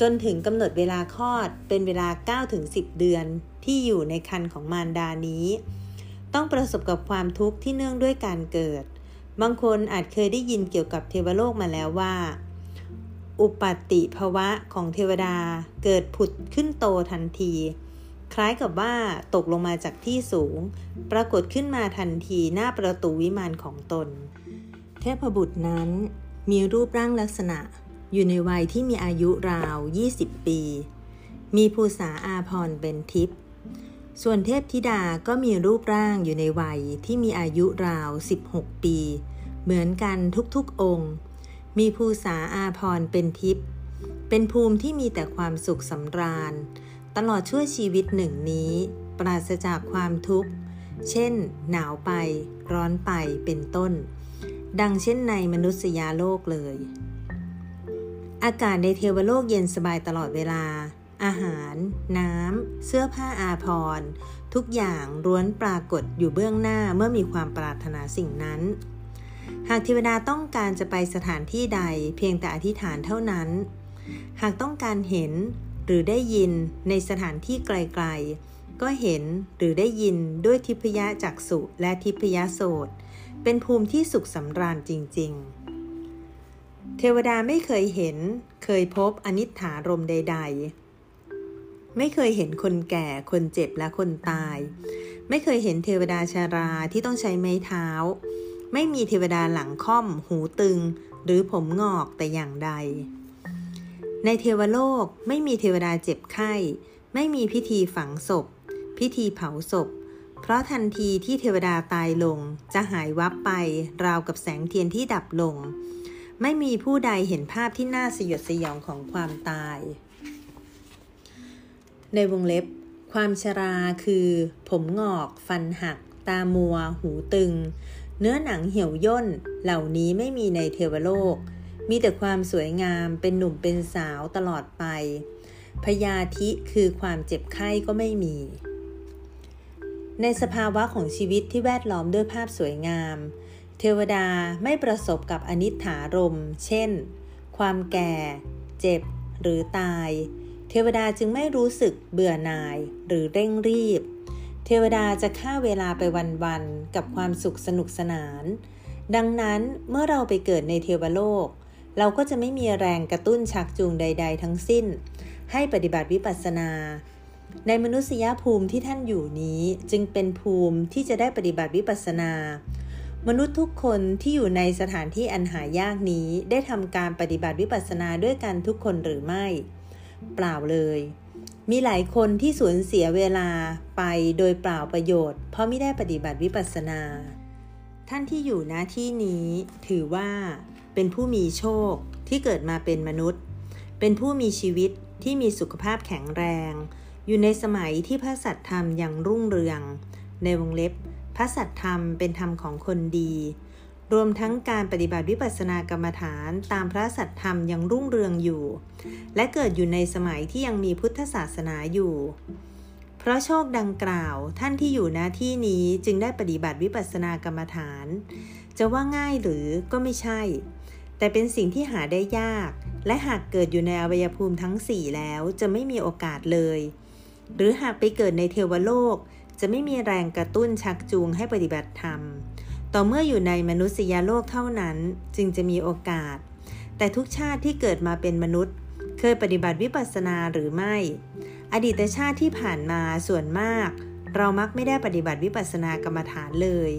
S1: จนถึงกำหนดเวลาคลอดเป็นเวลา 9-10 เดือนที่อยู่ในคันของมารดานี้ ต้องประสบกับความทุกข์ที่เนื่องด้วยการเกิด บางคนอาจเคยได้ยินเกี่ยวกับเทวโลกมาแล้วว่า อุปัติภวะของเทวดาเกิดผุดขึ้นโตทันที คล้ายกับว่าตกลงมาจากที่สูง ปรากฏขึ้นมาทันทีหน้าประตูวิมานของตน เทพบุตรนั้นมีรูปร่างลักษณะ อยู่ในวัยที่มีอายุราว 20 ปี มีภูษาอาพรเป็นทิพย์ ส่วนเทพธิดาก็มีรูปร่างอยู่ในวัยที่มีอายุราว 16 ปี เหมือนกันทุกๆองค์ มีภูษาอาพรเป็นทิพย์ เป็นภูมิที่มีแต่ความสุขสำราญ ตลอดชั่วชีวิตหนึ่งนี้ ปราศจากความทุกข์ เช่น หนาวไป ร้อนไป เป็นต้น ดังเช่นในมนุษยาโลกเลย อากาศในเทวโลกเย็นสบายตลอดเวลา อาหาร น้ำ เสื้อผ้าอาภรณ์ทุกอย่างร้วนปรากฏอยู่เบื้องหน้าเมื่อมีความปรารถนาสิ่งนั้น หากเทวดาต้องการจะไปสถานที่ใดเพียงแต่อธิษฐานเท่านั้น หากต้องการเห็นหรือได้ยินในสถานที่ไกลๆ ก็เห็นหรือได้ยินด้วยทิพยจักษุและทิพยโสตเป็นภูมิที่สุขสำราญจริง ๆ เทวดาไม่เคยเห็น เคยพบอนิถารมใด ๆ ไม่เคยเห็นคนแก่ คนเจ็บและคนตาย ไม่เคยเห็นเทวดาชาราที่ต้องใช้ไม้เท้า ไม่มีเทวดาหลังค่อม หูตึง หรือผมงอกแต่อย่างใด ในเทวโลกไม่มีเทวดาเจ็บไข้ ไม่มีพิธีฝังศพ พิธีเผาศพเพราะทันทีที่เทวดาตายลงจะหายวับไปราวกับแสงเทียนที่ดับลง ไม่มีผู้ใดเห็นภาพที่น่าสยดสยองของความตาย ในวงเล็บ ความชราคือ ผมงอก ฟันหัก ตามัว หูตึง เนื้อหนังเหี่ยวย่น เหล่านี้ไม่มีในเทวโลก มีแต่ความสวยงามเป็นหนุ่มเป็นสาวตลอดไป พยาธิคือความเจ็บไข้ก็ไม่มี ในในสภาวะของชีวิตที่แวดล้อมด้วยภาพสวยงาม เทวดาไม่ประสบกับอนิถารม เช่น ความแก่ เจ็บ หรือตาย เทวดาจึงไม่รู้สึกเบื่อหน่ายหรือเร่งรีบ เทวดาจะฆ่าเวลาไปวันๆกับความสุขสนุกสนาน ดังนั้นเมื่อเราไปเกิดในเทวโลก เราก็จะไม่มีแรงกระตุ้นชักจูงใด ๆ ทั้งสิ้น ให้ปฏิบัติวิปัสสนา ในมนุษยภูมิที่ท่านอยู่นี้จึงเป็นภูมิที่จะได้ปฏิบัติวิปัสสนา มนุษย์ทุกคนที่อยู่ในสถานที่อันหายากนี้ได้ทำการปฏิบัติวิปัสสนาด้วยกันทุกคนหรือไม่ เปล่าเลย มีหลายคนที่สูญเสียเวลาไปโดยเปล่าประโยชน์ เพราะไม่ได้ปฏิบัติวิปัสสนา ท่านที่อยู่ณที่นี้ถือว่า เป็นผู้มีโชคที่เกิดมาเป็นมนุษย์ เป็นผู้มีชีวิตที่มีสุขภาพแข็งแรง อยู่ในสมัยที่พระสัตธรรมยังรุ่งเรือง ในวงเล็บ ระสัตธรรมเป็นธรรมของคนดี รวมทั้งการปฏิบัติวิปัสสนากรรมฐานตามพระสัตธรรมยังรุ่งเรืองอยู่ และเกิดอยู่ในสมัยที่ยังมีพุทธศาสนาอยู่ เพราะโชคดังกล่าวท่านที่อยู่หน้าที่นี้จึงได้ปฏิบัติวิปัสสนากรรมฐาน จะว่าง่ายหรือก็ไม่ใช่ แต่เป็นสิ่งที่หาได้ยาก และหากเกิดอยู่ในอวัยภูมิทั้งสี่แล้วจะไม่มีโอกาสเลย หรือหากไปเกิดในเทวโลก จะไม่มีแรงกระตุ้นชักจูงให้ปฏิบัติธรรม ต่อเมื่ออยู่ในมนุษยโลกเท่านั้นจึงจะมีโอกาส แต่ทุกชาติที่เกิดมาเป็นมนุษย์ เคยปฏิบัติวิปัสสนาหรือไม่ อดีตชาติที่ผ่านมาส่วนมาก เรามักไม่ได้ปฏิบัติวิปัสสนากรรมฐานเลย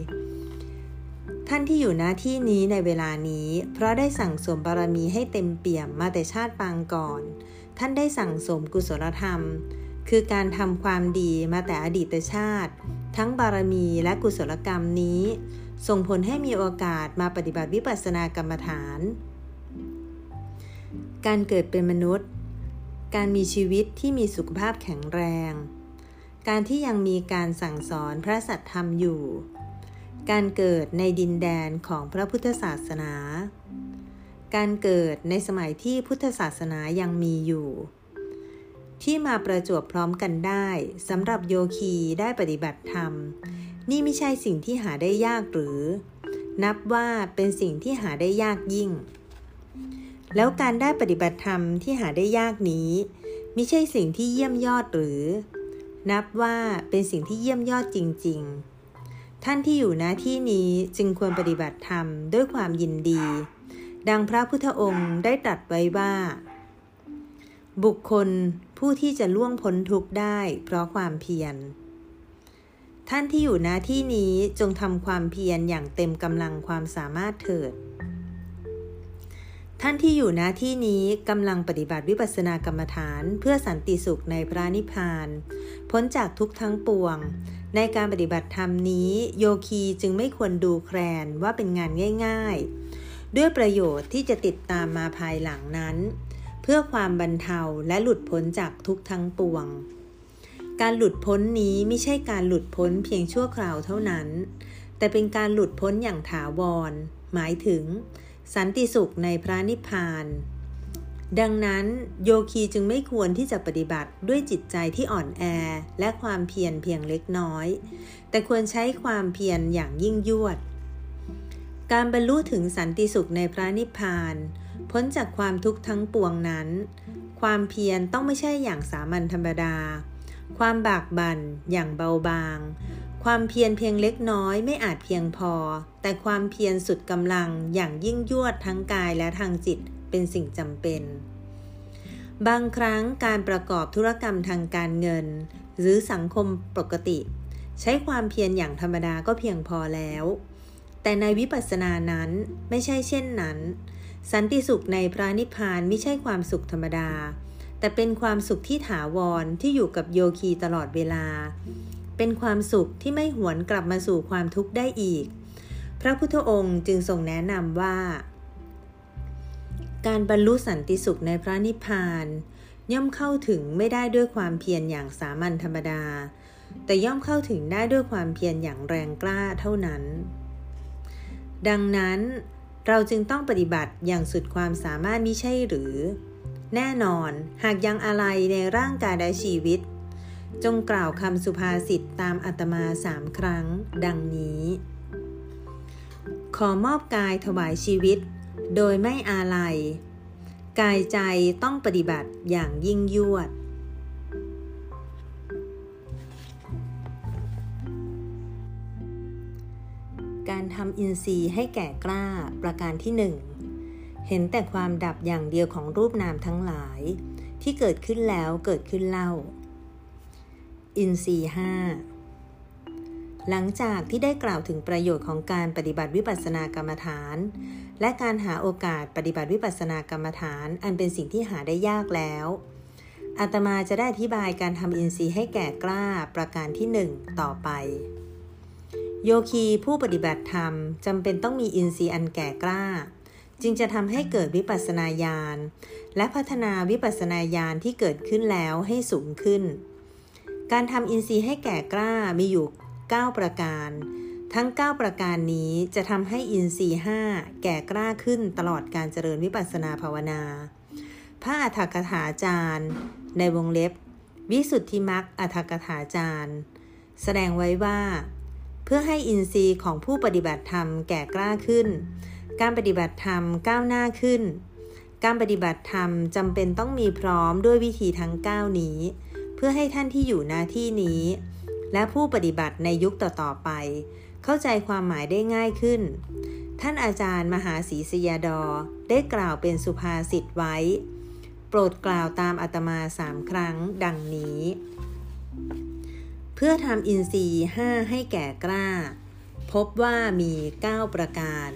S1: ท่านที่อยู่หน้าที่นี้ในเวลานี้ เพราะได้สั่งสมบารมีให้เต็มเปี่ยมมาแต่ชาติปางก่อน ท่านได้สั่งสมกุศลธรรม คือการทำความดีมาแต่อดีตชาติ ทั้งบารมีและกุศลกรรมนี้ ส่งผลให้มีโอกาสมาปฏิบัติวิปัสสนากรรมฐาน การเกิดเป็นมนุษย์ การมีชีวิตที่มีสุขภาพแข็งแรง การที่ยังมีการสั่งสอนพระสัตธรรมอยู่ การเกิดในดินแดนของพระพุทธศาสนา การเกิดในสมัยที่พุทธศาสนายังมีอยู่ ที่มาประจวบพร้อมกันได้สำหรับโยคีได้ปฏิบัติธรรม นี่ไม่ใช่สิ่งที่หาได้ยากหรือ นับว่าเป็นสิ่งที่หาได้ยากยิ่ง แล้วการได้ปฏิบัติธรรมที่หาได้ยากนี้ไม่ใช่สิ่งที่เยี่ยมยอดหรือ นับว่าเป็นสิ่งที่เยี่ยมยอดจริง ๆ ท่านที่อยู่ณที่นี้จึงควรปฏิบัติธรรมด้วยความยินดี ดังพระพุทธองค์ได้ตรัสไว้ว่า บุคคล ผู้ที่จะล่วงพ้นทุกข์ได้ เพราะความเพียร ท่านที่อยู่หน้าที่นี้จงทำความเพียรอย่างเต็มกำลังความสามารถเถิด ท่านที่อยู่หน้าที่นี้กำลังปฏิบัติวิปัสสนากรรมฐานเพื่อสันติสุขในพระนิพพาน พ้นจากทุกทั้งปวง ในการปฏิบัติธรรมนี้ โยคีจึงไม่ควรดูแคลนว่าเป็นงานง่าย ๆ ด้วยประโยชน์ที่จะติดตามมาภายหลังนั้น เพื่อความบรรเทาและหลุดพ้นจากทุกทั้งปวง การหลุดพ้นนี้ไม่ใช่การหลุดพ้นเพียงชั่วคราวเท่านั้น แต่เป็นการหลุดพ้นอย่างถาวร หมายถึง สันติสุขในพระนิพพาน ดังนั้นโยคีจึงไม่ควรที่จะปฏิบัติด้วยจิตใจที่อ่อนแอและความเพียรเพียงเล็กน้อย แต่ควรใช้ความเพียรอย่างยิ่งยวด การบรรลุถึงสันติสุขในพระนิพพาน พ้นจากความทุกข์ทั้งปวงนั้น ความเพียรต้องไม่ใช่อย่างสามัญธรรมดา ความบากบั่นอย่างเบาบาง ความเพียรเพียงเล็กน้อยไม่อาจเพียงพอ แต่ความเพียรสุดกำลังอย่างยิ่งยวดทั้งกายและทางจิตเป็นสิ่งจำเป็น บางครั้งการประกอบธุรกรรมทางการเงิน หรือสังคมปกติ ใช้ความเพียรอย่างธรรมดาก็เพียงพอแล้ว แต่ในวิปัสสนานั้นไม่ใช่เช่นนั้น สันติสุขในพระนิพพานไม่ใช่ความสุขธรรมดา แต่เป็นความสุขที่ถาวรที่อยู่กับโยคีตลอดเวลา เป็นความสุขที่ไม่หวนกลับมาสู่ความทุกข์ได้อีก พระพุทธองค์จึงทรงแนะนำว่า การบรรลุสันติสุขในพระนิพพานย่อมเข้าถึงไม่ได้ด้วยความเพียรอย่างสามัญธรรมดา แต่ย่อมเข้าถึงได้ด้วยความเพียรอย่างแรงกล้าเท่านั้น ดังนั้น เราจึงต้องปฏิบัติอย่างสุดความสามารถมิใช่หรือ แน่นอนหากยังอะไรในร่างกายและชีวิต จงกล่าวคำสุภาษิตตามอัตมาสามครั้ง ดังนี้ ขอมอบกายถวายชีวิต โดยไม่อาลัย กายใจต้องปฏิบัติอย่างยิ่งยวด การทำอินทรีย์ให้แก่กล้าประการที่หนึ่งเห็นแต่ความดับอย่างเดียวของรูปนามทั้งหลาย ที่เกิดขึ้นแล้วเกิดขึ้นเล่า อินทรีห้าหลังจากที่ได้กล่าวถึงประโยชน์ของการปฏิบัติวิปัสสนากรรมฐาน และการหาโอกาสปฏิบัติวิปัสสนากรรมฐาน อันเป็นสิ่งที่หาได้ยากแล้วอาตมาจะได้อธิบายการทำอินทรีย์ให้แก่กล้าประการที่หนึ่งต่อไป โยคีผู้ปฏิบัติธรรมจำเป็นต้องมีอินทรีย์อันแก่กล้า จึงจะทำให้เกิดวิปัสนาญาณและพัฒนาวิปัสนาญาณที่เกิดขึ้นแล้วให้สูงขึ้น การทำอินทรีย์ให้แก่กล้ามีอยู่ 9 ประการ ทั้ง 9 ประการนี้จะทำให้อินทรีย์5แก่กล้าขึ้นตลอดการเจริญวิปัสสนาภาวนา พระอัฏฐกถาจารย์ ในวงเล็บ วิสุทธิมักอัฏฐกถาจารย์ แสดงไว้ว่า เพื่อให้อินทรีย์ของผู้ปฏิบัติธรรมแก่กล้าขึ้น การปฏิบัติธรรมก้าวหน้าขึ้น การปฏิบัติธรรมจำเป็นต้องมีพร้อมด้วยวิธีทั้ง 9 นี้ เพื่อให้ท่านที่อยู่หน้าที่นี้ และผู้ปฏิบัติในยุคต่อๆไป เข้าใจความหมายได้ง่ายขึ้น ท่านอาจารย์มหาศรีสยาดอได้กล่าวเป็นสุภาษิตไว้ โปรดกล่าวตามอาตมาสามครั้งดังนี้ พื่อทำอินทรีย์ห้าให้แก่กล้า พบว่ามี 9 ประการ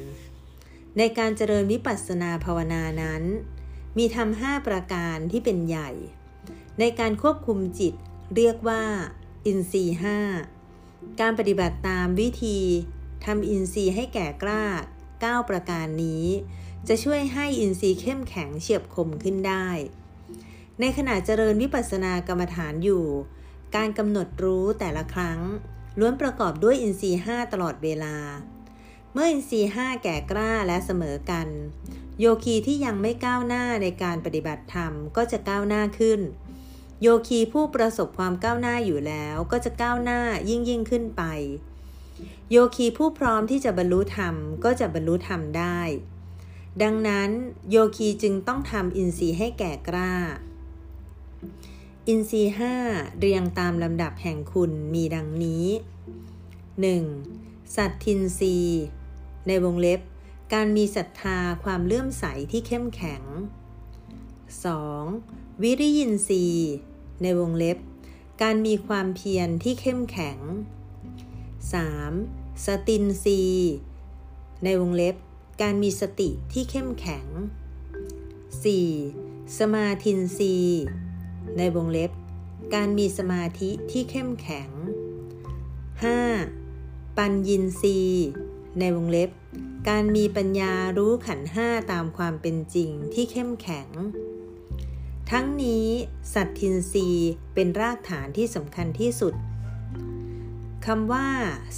S1: ในการเจริญวิปัสสนาภาวนานั้น มีทำห้าประการที่เป็นใหญ่ ในการควบคุมจิตเรียกว่า อินทรีห้าการปฏิบัติตามวิธีทำอินทรีย์ให้แก่กล้า 9 ประการนี้ จะช่วยให้อินทรีย์เข้มแข็งเฉียบคมขึ้นได้ ในขณะเจริญวิปัสสนากรรมฐานอยู่ การกำหนดรู้แต่ละครั้ง ล้วนประกอบด้วยอินทรีย์ห้าตลอดเวลา เมื่ออินทรีย์ห้าแก่กล้าและเสมอกัน โยคีที่ยังไม่ก้าวหน้าในการปฏิบัติธรรมก็จะก้าวหน้าขึ้น โยคีผู้ประสบความก้าวหน้าอยู่แล้วก็จะก้าวหน้ายิ่งยิ่งขึ้นไป โยคีผู้พร้อมที่จะบรรลุธรรมก็จะบรรลุธรรมได้ ดังนั้นโยคีจึงต้องทำอินทรีย์ให้แก่กล้า อินทรีย์ห้าเรียงตามลำดับแห่งคุณมีดังนี้ 1. สัตทินรีในวงเล็บ การมีศรัทธาความเลื่อมใสที่เข้มแข็ง 2. วิริยินทรีในวงเล็บ การมีความเพียรที่เข้มแข็ง 3. สตินทรีในวงเล็บ การมีสติที่เข้มแข็ง 4. สมาธินทรีย ในวงเล็บ การมีสมาธิที่เข้มแข็ง 5. ปัญญินทรีในวงเล็บ การมีปัญญารู้ขันห้าตามความเป็นจริงที่เข้มแข็ง ทั้งนี้สัตทินรีเป็นรากฐานที่สำคัญที่สุดคำว่า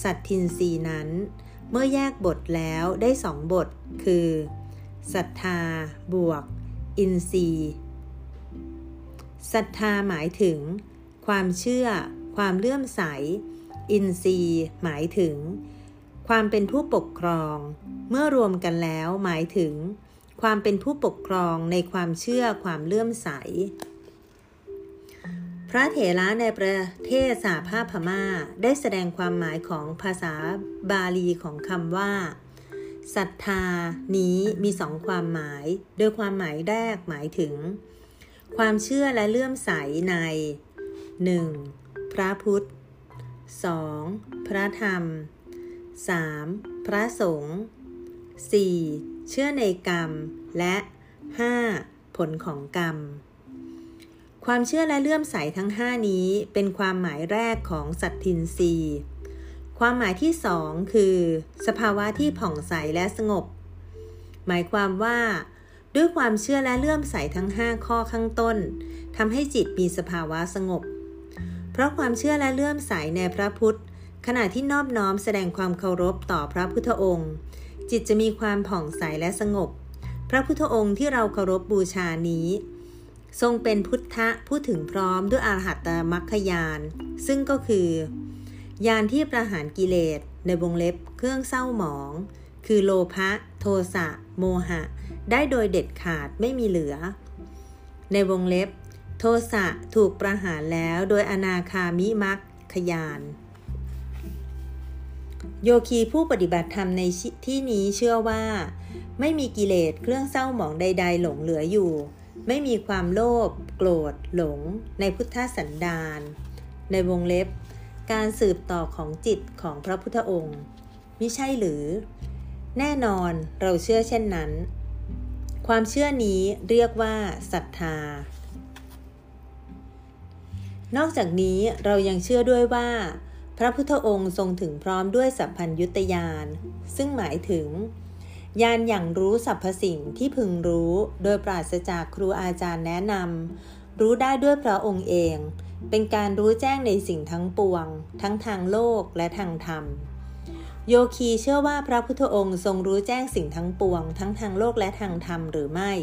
S1: สัตทินรีนั้น เมื่อแยกบทแล้วได้สองบท คือศรัทธา บวก อินทรีย์ ศรัทธาหมายถึง ความเชื่อ ความเลื่อมใส อินทรีย์ หมายถึง ความเป็นผู้ปกครอง เมื่อรวมกันแล้วหมายถึง ความเป็นผู้ปกครองในความเชื่อความเลื่อมใส พระเถระในประเทศสาภาพพม่าได้แสดงความหมายของภาษาบาลีของคำว่าศรัทธานี้มีสองความหมาย โดยความหมายแรกหมายถึง ความเชื่อและเลื่อมใสใน 1. พระพุทธ 2. พระธรรม 3. พระสงฆ์ 4. เชื่อในกรรม และ 5. ผลของกรรม ความเชื่อและเลื่อมใสทั้ง 5 นี้เป็นความหมายแรกของสัตทินรีความหมายที่สองคือ สภาวะที่ผ่องใสและสงบ หมายความว่า ด้วยความเชื่อและเลื่อมใสทั้ง 5 ข้อข้างต้นทำให้จิตมีสภาวะสงบ เพราะความเชื่อและเลื่อมใสในพระพุทธ ขณะที่นอบน้อมแสดงความเคารพต่อพระพุทธองค์ จิตจะมีความผ่องใสและสงบ พระพุทธองค์ที่เราเคารพบบูชานี้ ทรงเป็นพุทธะผู้ถึงพร้อมด้วยอาหัตตมัคคยาน ซึ่งก็คือ ยานที่ประหารกิเลสในวงเล็บเครื่องเศร้าหมอง คือโลภะโทสะโมหะ ได้โดยเด็ดขาดไม่มีเหลือ ในวงเล็บ โทสะถูกประหารแล้วโดยอนาคามิมัคคยาน โยคีผู้ปฏิบัติธรรมในที่นี้เชื่อว่า ไม่มีกิเลสเครื่องเศร้าหมองใด ๆ หลงเหลืออยู่ ไม่มีความโลภโกรธ หลง ในพุทธสันดานในวงเล็บ การสืบต่อของจิตของพระพุทธองค์ มิใช่หรือ แน่นอนเราเชื่อเช่นนั้น ความเชื่อนี้เรียกว่าศรัทธา นอกจากนี้เรายังเชื่อด้วยว่า พระพุทธองค์ทรงถึงพร้อมด้วยสัพพัญยุตยานซึ่งหมายถึงยานอย่างรู้สรรพสิ่งที่พึงรู้โดยปราศจากครูอาจารย์แนะนำรู้ได้ด้วยพระองค์เอง เป็นการรู้แจ้งในสิ่งทั้งปวง ทั้งทางโลกและทางธรรม โยคีเชื่อว่าพระพุทธองค์ทรงรู้แจ้งสิ่งทั้งปวง ทั้งทางโลกและทางธรรมหรือไม่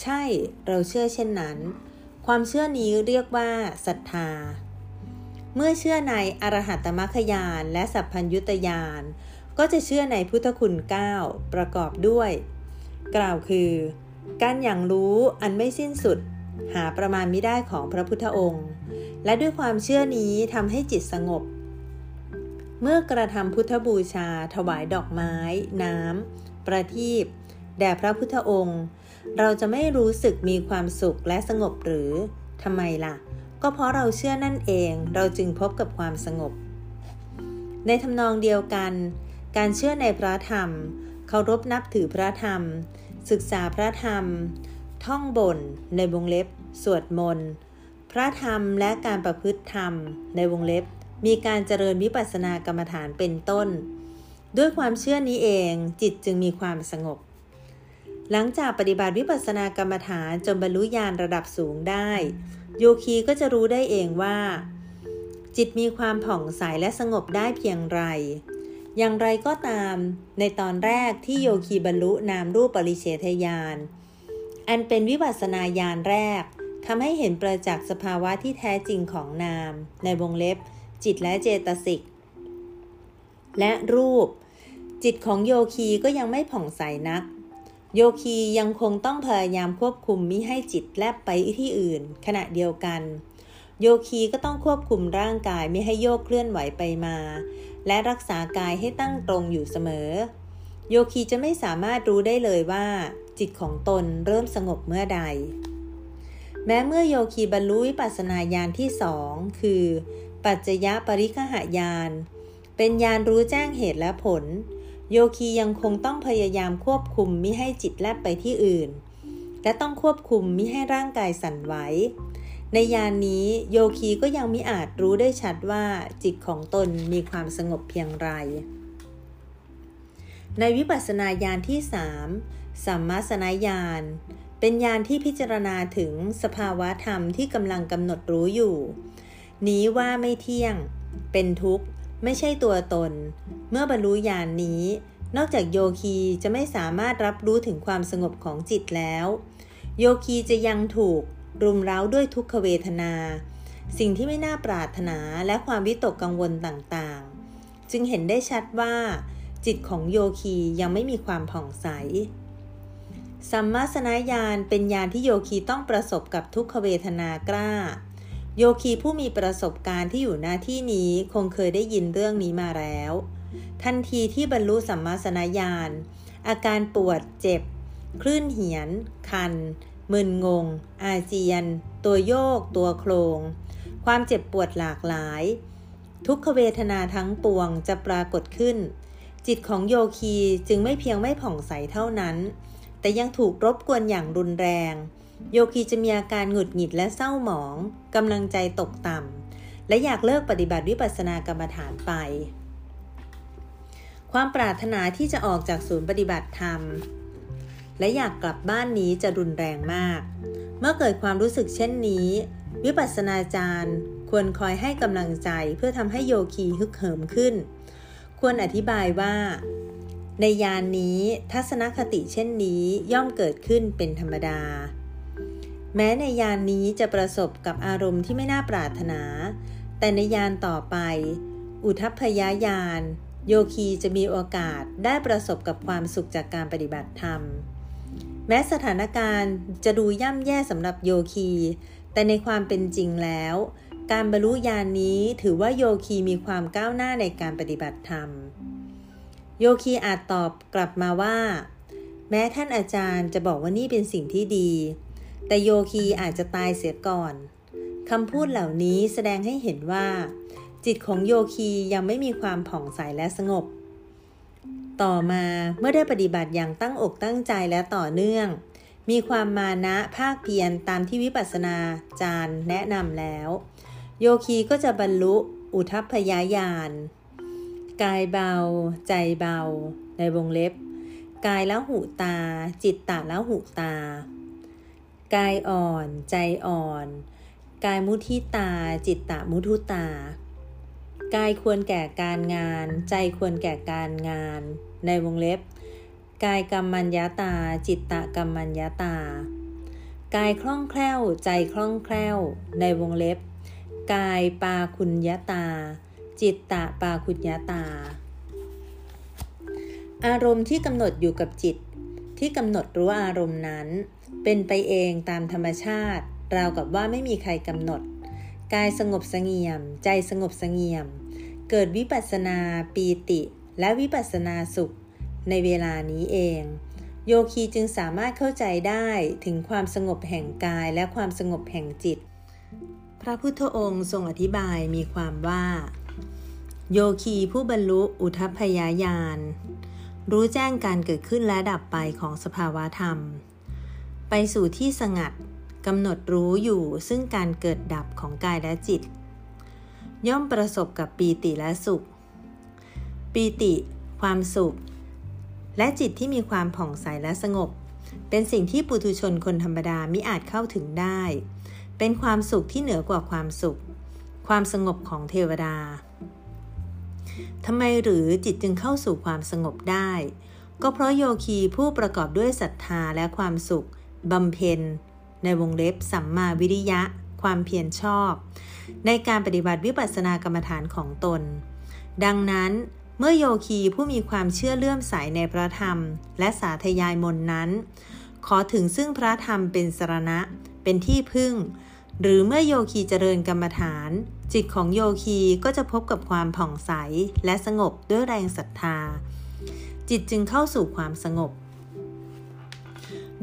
S1: ใช่เราเชื่อเช่นนั้น ความเชื่อนี้เรียกว่าศรัทธา เมื่อเชื่อในอรหัตตมัคคยานและสัพพัญยุตยานก็จะเชื่อในพุทธคุณ 9 ประกอบด้วย กล่าวคือ การอย่างรู้อันไม่สิ้นสุด หาประมาณไม่ได้ของพระพุทธองค์ และด้วยความเชื่อนี้ทำให้จิตสงบ เมื่อกระทำพุทธบูชา ถวายดอกไม้ น้ำ ประทีปแด่พระพุทธองค์ เราจะไม่รู้สึกมีความสุขและสงบหรือทำไมล่ะ ก็เพราะเราเชื่อนั่นเองเราจึงพบกับความสงบ ในทำนองเดียวกัน การเชื่อในพระธรรม เคารพนับถือพระธรรม ศึกษาพระธรรม ท่องบนในวงเล็บ สวดมนต์ พระธรรมและการประพฤติธรรมในวงเล็บ มีการเจริญวิปัสสนากรรมฐานเป็นต้น ด้วยความเชื่อนี้เองจิตจึงมีความสงบ หลังจากปฏิบัติวิปัสสนากรรมฐานจนบรรลุญาณระดับสูงได้ โยคีก็จะรู้ได้เองว่า จิตมีความผ่องใสและสงบได้เพียงไร อย่างไรก็ตาม ในตอนแรกที่โยคีบรรลุนามรูปปริเฉทญาณอันเป็นวิปัสสนาญาณแรกทำให้เห็นประจักษ์สภาวะที่แท้จริงของนาม ในวงเล็บ จิตและเจตสิก และรูป จิตของโยคีก็ยังไม่ผ่องใสนัก โยคียังคงต้องพยายามควบคุมมิให้จิตแลบไปที่อื่น ขณะเดียวกัน โยคีก็ต้องควบคุมร่างกายไม่ให้โยกเคลื่อนไหวไปมา และรักษากายให้ตั้งตรงอยู่เสมอ โยคีจะไม่สามารถรู้ได้เลยว่า จิตของตนเริ่มสงบเมื่อใดแม้เมื่อโยคีบรรลุวิปัสสนาญาณที่สองคือ ปัจจยปริคหายาน เป็นญาณรู้แจ้งเหตุและผล โยคียังคงต้องพยายามควบคุมมิให้จิตแลบไปที่อื่น และต้องควบคุมมิให้ร่างกายสั่นไหว ในยานนี้โยคีก็ยังมิอาจรู้ได้ชัดว่าจิตของตนมีความสงบเพียงไร ในวิปัสสนาญาณที่สามสัมมาสนญาณเป็นญาณที่พิจารณาถึงสภาวะธรรมที่กำลังกำหนดรู้อยู่ นี้ว่าไม่เที่ยง เป็นทุกข์ ไม่ใช่ตัวตน เมื่อบรรลุญาณนนี้ นอกจากโยคีจะไม่สามารถรับรู้ถึงความสงบของจิตแล้ว โยคีจะยังถูกรุมเร้าด้วยทุกขเวทนา สิ่งที่ไม่น่าปรารถนาและความวิตกกังวลต่างๆ จึงเห็นได้ชัดว่า จิตของโยคียังไม่มีความผ่องใสสัมมาสนญาณเป็นญาณที่โยคีต้องประสบกับทุกขเวทนากล้า โยคีผู้มีประสบการณ์ที่อยู่หน้าที่นี้คงเคยได้ยินเรื่องนี้มาแล้ว ทันทีที่บรรลุสัมมาสนญาณอาการปวดเจ็บ คลื่นเหียน คัน มึนงง อาเจียน ตัวโยก ตัวโครง ความเจ็บปวดหลากหลาย ทุกขเวทนาทั้งปวงจะปรากฏขึ้น จิตของโยคีจึงไม่เพียงไม่ผ่องใสเท่านั้น แต่ยังถูกรบกวนอย่างรุนแรง โยคีจะมีอาการหงุดหงิดและเศร้าหมองกำลังใจตกต่ำและอยากเลิกปฏิบัติวิปัสสนากรรมฐานไป ความปรารถนาที่จะออกจากศูนย์ปฏิบัติธรรม และอยากกลับบ้านนี้จะรุนแรงมาก เมื่อเกิดความรู้สึกเช่นนี้ วิปัสสนาจารย์ควรคอยให้กำลังใจเพื่อทำให้โยคีฮึกเหิมขึ้น ควรอธิบายว่าในยานนี้ทัศนคติเช่นนี้ย่อมเกิดขึ้นเป็นธรรมดา แม้ในยานนี้จะประสบกับอารมณ์ที่ไม่น่าปรารถนา แต่ในยานต่อไป อุทัพพยายาน โยคีจะมีโอกาสได้ประสบกับความสุขจากการปฏิบัติธรรม แม้สถานการณ์จะดูย่ำแย่สำหรับโยคี แต่ในความเป็นจริงแล้ว การบรรลุญาณนนี้ถือว่าโยคีมีความก้าวหน้าในการปฏิบัติธรรม โยคีอาจตอบกลับมาว่า แม้ท่านอาจารย์จะบอกว่านี่เป็นสิ่งที่ดี แต่โยคีอาจจะตายเสียก่อนคำพูดเหล่านี้แสดงให้เห็นว่า จิตของโยคียังไม่มีความผ่องใสและสงบ ต่อมาเมื่อได้ปฏิบัติอย่างตั้งอกตั้งใจและต่อเนื่อง มีความมานะภาคเพียรตามที่วิปัสสนาจารย์แนะนำแล้ว โยคีก็จะบรรลุอุทัพพยายาน กายเบา ใจเบา ในวงเล็บ กายแล้วหูตา จิตตาแล้วหูตา กายอ่อน ใจอ่อน กายมุทิตา จิตตะมุทุตา กายควรแก่การงาน ใจควรแก่การงาน ในวงเล็บ กายกรรมัญญาตา จิตตะกรรมัญญาตา กายคล่องแคล่ว ใจคล่องแคล่ว ในวงเล็บ กายปาคุณยตา จิตตะปาคุณยตา อารมณ์ที่กำหนดอยู่กับจิตที่กำหนดรู้อารมณ์นั้น เป็นไปเองตามธรรมชาติ ราวกับว่าไม่มีใครกำหนด กายสงบสงเงียม ใจสงบสงเงียม เกิดวิปัสนาปีติ และวิปัสนาสุข ในเวลานี้เอง โยคีจึงสามารถเข้าใจได้ถึงความสงบแห่งกายและความสงบแห่งจิต พระพุทธองค์ทรงอธิบายมีความว่า โยคีผู้บรรลุอุทพยายานรู้แจ้งการเกิดขึ้นและดับไปของสภาวะธรรม ไปสู่ที่สงัดกำหนดรู้อยู่ซึ่งการเกิดดับของกายและจิต ย่อมประสบกับปีติและสุข ปีติ ความสุข และจิตที่มีความผ่องใสและสงบ เป็นสิ่งที่ปุถุชนคนธรรมดามิอาจเข้าถึงได้ เป็นความสุขที่เหนือกว่าความสุข ความสงบของเทวดาทำไมหรือจิตจึงเข้าสู่ความสงบได้ ก็เพราะโยคีผู้ประกอบด้วยศรัทธาและความสุข บำเพ็ญ ในวงเล็บสัมมาวิริยะ ความเพียรชอบ ในการปฏิบัติวิปัสสนากรรมฐานของตน ดังนั้นเมื่อโยคีผู้มีความเชื่อเลื่อมใสในพระธรรม และสาธยายมนนั้น ขอถึงซึ่งพระธรรมเป็นสรณะ เป็นที่พึ่ง หรือเมื่อโยคีเจริญกรรมฐาน จิตของโยคีก็จะพบกับความผ่องใสและสงบด้วยแรงศรัทธา จิตจึงเข้าสู่ความสงบ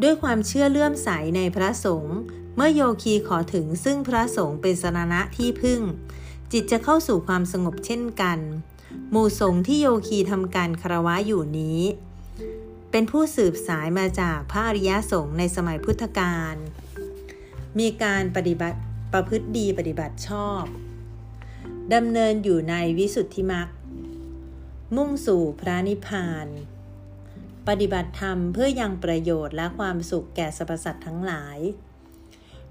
S1: ด้วยความเชื่อเลื่อมใสในพระสงฆ์เมื่อโยคีขอถึงซึ่งพระสงฆ์เป็นสรณะที่พึ่ง จิตจะเข้าสู่ความสงบเช่นกัน หมู่สงฆ์ที่โยคีทำการคารวะอยู่นี้ เป็นผู้สืบสายมาจากพระอริยสงฆ์ในสมัยพุทธกาลมีการปฏิบัติประพฤติดีปฏิบัติชอบดำเนินอยู่ในวิสุทธิมรรคมุ่งสู่พระนิพพาน ปฏิบัติธรรมเพื่อยังประโยชน์และความสุขแก่สรรพสัตว์ทั้งหลาย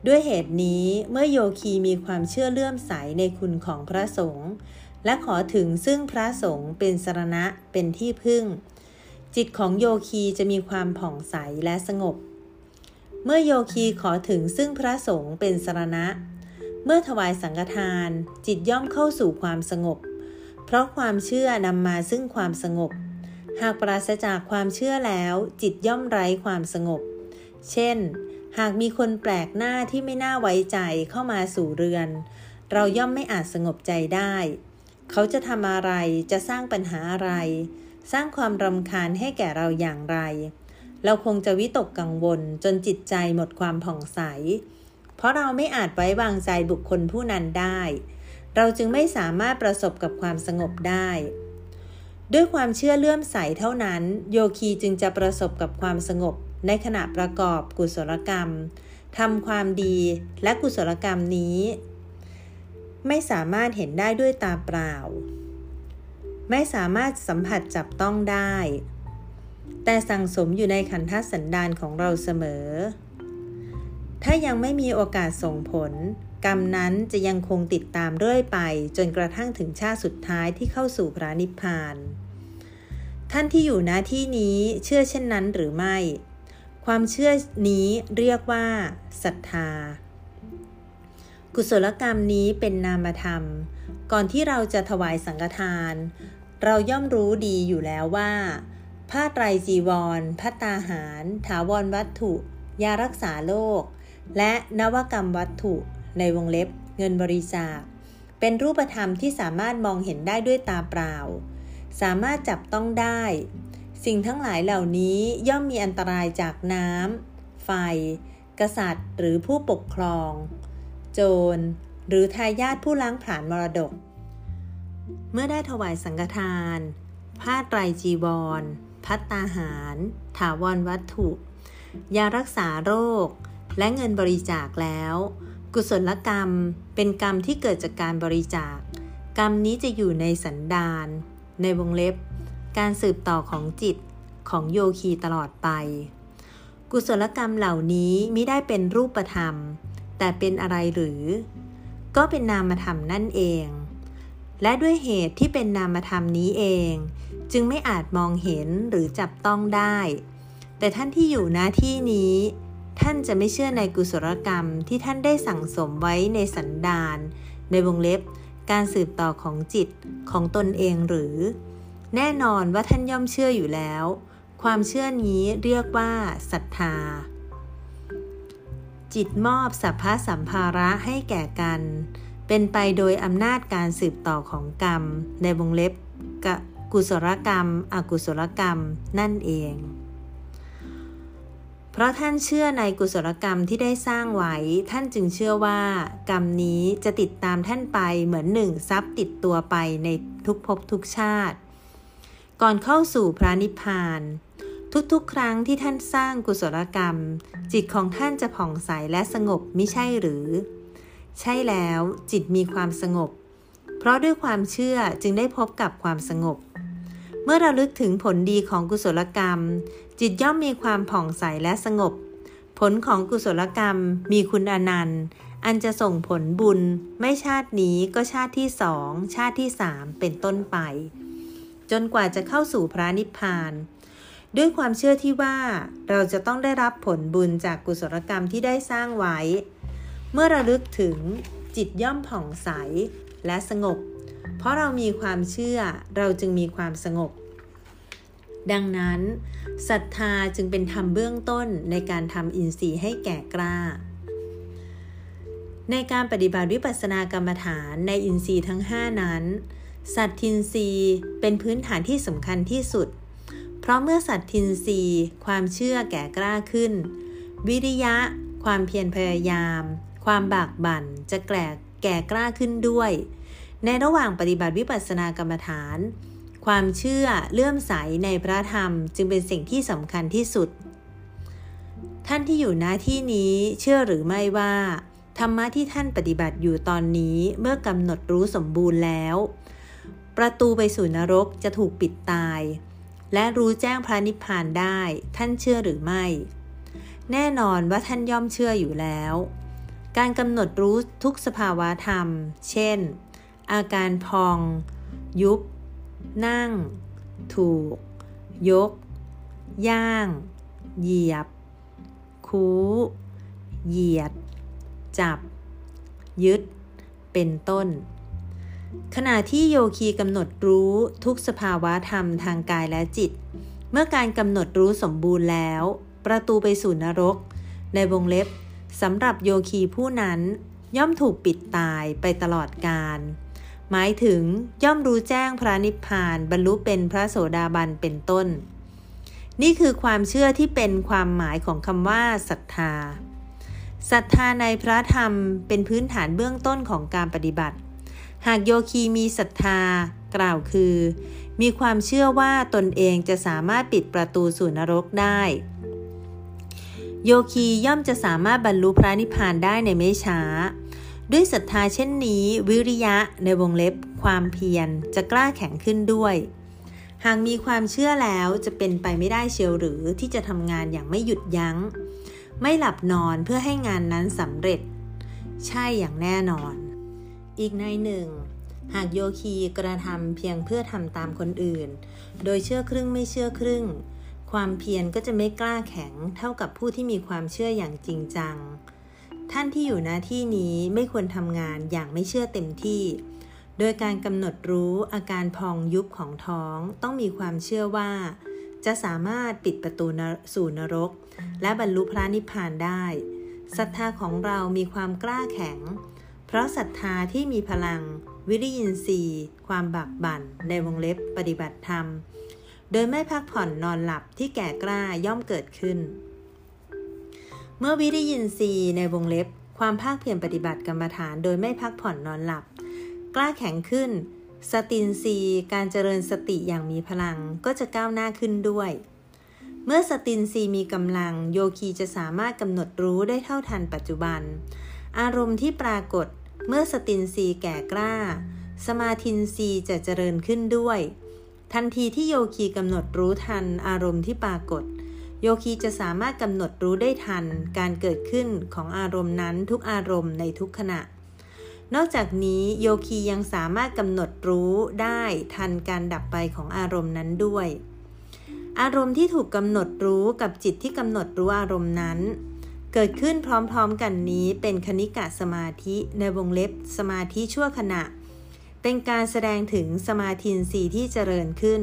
S1: ด้วยเหตุนี้เมื่อโยคีมีความเชื่อเลื่อมใสในคุณของพระสงฆ์และขอถึงซึ่งพระสงฆ์เป็นสรณะเป็นที่พึ่ง จิตของโยคีจะมีความผ่องใสและสงบ เมื่อโยคีขอถึงซึ่งพระสงฆ์เป็นสรณะ เมื่อถวายสังฆทาน จิตย่อมเข้าสู่ความสงบ เพราะความเชื่อนำมาซึ่งความสงบ หากปราศจากความเชื่อแล้วจิตย่อมไร้ความสงบ เช่น หากมีคนแปลกหน้าที่ไม่น่าไว้ใจเข้ามาสู่เรือน เราย่อมไม่อาจสงบใจได้ เขาจะทำอะไรจะสร้างปัญหาอะไร สร้างความรำคาญให้แก่เราอย่างไร เราคงจะวิตกกังวลจนจิตใจหมดความผ่องใส เพราะเราไม่อาจไว้วางใจบุคคลผู้นั้นได้ เราจึงไม่สามารถประสบกับความสงบได้ ด้วยความเชื่อเลื่อมใสเท่านั้น โยคีจึงจะประสบกับความสงบในขณะประกอบกุศลกรรมทำความดีและกุศลกรรมนี้ ไม่สามารถเห็นได้ด้วยตาเปล่า ไม่สามารถสัมผัสจับต้องได้ แต่สั่งสมอยู่ในขันธสันดานของเราเสมอ ถ้ายังไม่มีโอกาสส่งผล กรรมนั้นจะยังคงติดตามเรื่อยไป จนกระทั่งถึงชาติสุดท้ายที่เข้าสู่พระนิพพาน ท่านที่อยู่ณที่นี้เชื่อเช่นนั้นหรือไม่ ความเชื่อนี้เรียกว่าศรัทธา กุศลกรรมนี้เป็นนามธรรม ก่อนที่เราจะถวายสังฆทาน เราย่อมรู้ดีอยู่แล้วว่า ผ้าไตรจีวรพัตตาหาร ถาวรวัตถุ ยารักษาโรคและนวกรรมวัตถุ ในวงเล็บเงินบริจาค เป็นรูปธรรมที่สามารถมองเห็นได้ด้วยตาเปล่า สามารถจับต้องได้ สิ่งทั้งหลายเหล่านี้ย่อมมีอันตรายจากน้ำ ไฟ กษัตริย์ หรือผู้ปกครอง โจร หรือทายาทผู้ล้างผลาญมรดก เมื่อได้ถวายสังฆทาน ผ้าไตรจีวร พัตตาหาร ถาวรวัตถุ ยารักษาโรค และเงินบริจาคแล้ว กุศลกรรมเป็นกรรมที่เกิดจากการบริจาค กรรมนี้จะอยู่ในสันดานในวงเล็บ การสืบต่อของจิตของโยคีตลอดไป กุศลกรรมเหล่านี้ม่ได้เป็นรูปธรรม แต่เป็นอะไรหรือ ก็เป็นนามธรรมนั่นเอง และด้วยเหตุที่เป็นนามธรรมนี้เอง จึงไม่อาจมองเห็นหรือจับต้องได้ แต่ท่านที่อยู่หน้าที่นี้ ท่านจะไม่เชื่อในกุศลกรรมที่ท่านได้สั่งสมไว้ในสันดาน ในวงเล็บ การสืบต่อของจิตของตนเองหรือ แน่นอนว่าท่านย่อมเชื่ออยู่แล้ว ความเชื่อนี้เรียกว่าศรัทธา จิตมอบสัพพะสัมภาระให้แก่กัน เป็นไปโดยอำนาจการสืบต่อของกรรม ในวงเล็บกุศลกรรม อกุศลกรรม นั่นเอง ราะท่านเชื่อในกุศลกรรมที่ได้สร้างไว้ ท่านจึงเชื่อว่า กรรมนี้จะติดตามท่านไปเหมือนหนึ่งทรัพย์ติดตัวไปในทุกภพทุกชาติ ก่อนเข้าสู่พระนิพพาน ทุกๆ ครั้งที่ท่านสร้างกุศลกรรม จิตของท่านจะผ่องใสและสงบไม่ใช่หรือ ใช่แล้วจิตมีความสงบ เพราะด้วยความเชื่อจึงได้พบกับความสงบ เมื่อเราลึกถึงผลดีของกุศลกรรม จิตย่อมมีความผ่องใสและสงบ ผลของกุศลกรรมมีคุณอนันต์ อันจะส่งผลบุญ ไม่ชาตินี้ก็ชาติที่สองชาติที่สามเป็นต้นไป จนกว่าจะเข้าสู่พระนิพพาน ด้วยความเชื่อที่ว่าเราจะต้องได้รับผลบุญจากกุศลกรรมที่ได้สร้างไว้ เมื่อระลึกถึงจิตย่อมผ่องใสและสงบ เพราะเรามีความเชื่อเราจึงมีความสงบ ดังนั้นศรัทธาจึงเป็นธรรมเบื้องต้นในการทำอินทรีย์ให้แก่กล้า ในการปฏิบัติวิปัสสนากรรมฐานในอินทรีย์ทั้ง 5 นั้น สัตทินทรีย์เป็นพื้นฐานที่สำคัญที่สุด เพราะเมื่อสัตทินทรีย์ความเชื่อแก่กล้าขึ้น วิริยะ ความเพียรพยายาม ความบากบั่นจะแก่แก่กล้าขึ้นด้วย ในระหว่างปฏิบัติวิปัสสนากรรมฐาน ความเชื่อเลื่อมใสในพระธรรมจึงเป็นสิ่งที่สำคัญที่สุด ท่านที่อยู่หน้าที่นี้เชื่อหรือไม่ว่า ธรรมะที่ท่านปฏิบัติอยู่ตอนนี้เมื่อกำหนดรู้สมบูรณ์แล้ว ประตูไปสู่นรกจะถูกปิดตาย และรู้แจ้งพระนิพพานได้ ท่านเชื่อหรือไม่ แน่นอนว่าท่านย่อมเชื่ออยู่แล้ว การกำหนดรู้ทุกสภาวะธรรม เช่น อาการพอง ยุบ นั่ง ถูก ยก ย่าง เหยียบ คูเหยียด จับ ยึด เป็นต้น ขณะที่โยคีกำหนดรู้ทุกสภาวะธรรมทางกายและจิต เมื่อการกำหนดรู้สมบูรณ์แล้ว ประตูไปสู่นรก ในวงเล็บสำหรับโยคีผู้นั้นย่อมถูกปิดตายไปตลอดกาล หมายถึงย่อมรู้แจ้งพระนิพพานบรรลุเป็นพระโสดาบันเป็นต้น นี่คือความเชื่อที่เป็นความหมายของคำว่าศรัทธาศรัทธาในพระธรรมเป็นพื้นฐานเบื้องต้นของการปฏิบัติ หากโยคีมีศรัทธากล่าวคือ มีความเชื่อว่าตนเองจะสามารถปิดประตูสู่นรกได้ โยคีย่อมจะสามารถบรรลุพระนิพพานได้ในไม่ช้า ด้วยศรัทธาเช่นนี้ วิริยะในวงเล็บ ความเพียรจะกล้าแข็งขึ้นด้วย หากมีความเชื่อแล้วจะเป็นไปไม่ได้เชียวหรือที่จะทำงานอย่างไม่หยุดยัง้ง ไม่หลับนอนเพื่อให้งานนั้นสำเร็จ ใช่อย่างแน่นอน อีกในหนึ่ง หากโยคีกระทำเพียงเพื่อทำตามคนอื่น โดยเชื่อครึ่งไม่เชื่อครึ่ง ความเพียรก็จะไม่กล้าแข็งเท่ากับผู้ที่มีความเชื่ออย่างจริงจัง ท่านที่อยู่หน้าที่นี้ไม่ควรทำงานอย่างไม่เชื่อเต็มที่ โดยการกำหนดรู้อาการพองยุบของท้องต้องมีความเชื่อว่า จะสามารถปิดประตูสู่นรก และบรรลุพระนิพพานได้ศรัทธาของเรามีความกล้าแข็ง เพราะศรัทธาที่มีพลัง วิริยินทรีย์ความบักบั่นในวงเล็บปฏิบัติธรรม โดยไม่พักผ่อนนอนหลับที่แก่กล้าย่อมเกิดขึ้น เมื่อวิริยินทรีย์ในวงเล็บ ความภาคเพียรปฏิบัติกรรมฐานโดยไม่พักผ่อนนอนหลับ กล้าแข็งขึ้น สตินทรีย์การเจริญสติอย่างมีพลังก็จะก้าวหน้าขึ้นด้วย เมื่อสตินซีมีกำลัง โยคีจะสามารถกำหนดรู้ได้เท่าทันปัจจุบัน อารมณ์ที่ปรากฏเมื่อสตินซีแก่กล้า สมาธินซีจะเจริญขึ้นด้วย ทันทีที่โยคีกำหนดรู้ทันอารมณ์ที่ปรากฏ โยคีจะสามารถกำหนดรู้ได้ทันการเกิดขึ้นของอารมณ์นั้นทุกอารมณ์ในทุกขณะ นอกจากนี้โยคียังสามารถกำหนดรู้ได้ทันการดับไปของอารมณ์นั้นด้วย อารมณ์ที่ถูกกำหนดรู้กับจิตที่กำหนดรู้อารมณ์นั้น เกิดขึ้นพร้อมๆกันนี้เป็นคณิกะสมาธิในวงเล็บสมาธิชั่วขณะ เป็นการแสดงถึงสมาธิสีที่เจริญขึ้น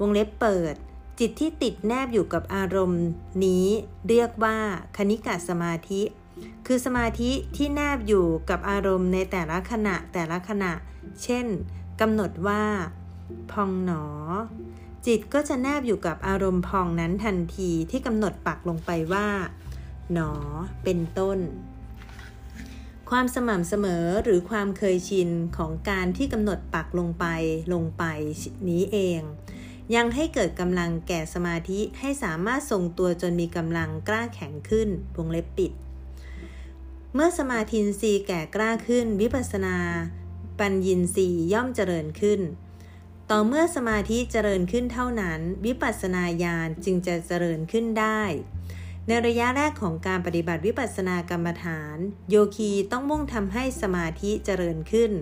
S1: วงเล็บเปิด จิตที่ติดแนบอยู่กับอารมณ์นี้เรียกว่าคณิกะสมาธิ คือสมาธิที่แนบอยู่กับอารมณ์ในแต่ละขณะแต่ละขณะ เช่นกำหนดว่า พองหนอ จิตก็จะแนบอยู่กับอารมณ์พองนั้นทันทีที่กำหนดปักลงไปว่า หนอเป็นต้น ความสม่ำเสมอหรือความเคยชินของการที่กำหนดปักลงไปลงไปนี้เอง ยังให้เกิดกำลังแก่สมาธิให้สามารถทรงตัวจนมีกำลังกล้าแข็งขึ้นวงเล็บปิด เมื่อสมาธินรีแก่กล้าขึ้น วิปัสนา ปัญญินรีย่อมเจริญขึ้น ต่อเมื่อสมาธิเจริญขึ้นเท่านั้น วิปัสสนาญาณจึงจะเจริญขึ้นได้ ในระยะแรกของการปฏิบัติวิปัสสนากรรมฐาน โยคีต้องมุ่งทำให้สมาธิเจริญขึ้น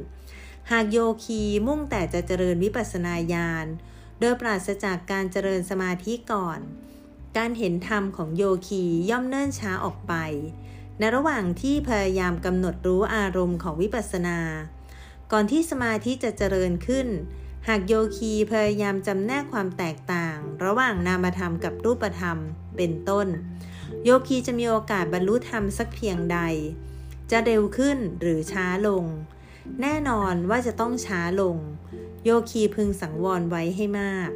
S1: หากโยคีมุ่งแต่จะเจริญวิปัสสนาญาณ โดยปราศจากการเจริญสมาธิก่อน การเห็นธรรมของโยคีย่อมเนิ่นช้าออกไป ในระหว่างที่พยายามกำหนดรู้อารมณ์ของวิปัสสนา ก่อนที่สมาธิจะเจริญขึ้น หากโยคีพยายามจำแนกความแตกต่าง ระหว่างนามธรรมกับรูปธรรม เป็นต้น โยคีจะมีโอกาสบรรลุธรรมสักเพียงใด จะเร็วขึ้นหรือช้าลง แน่นอนว่าจะต้องช้าลง โยคีพึงสังวรไว้ให้มาก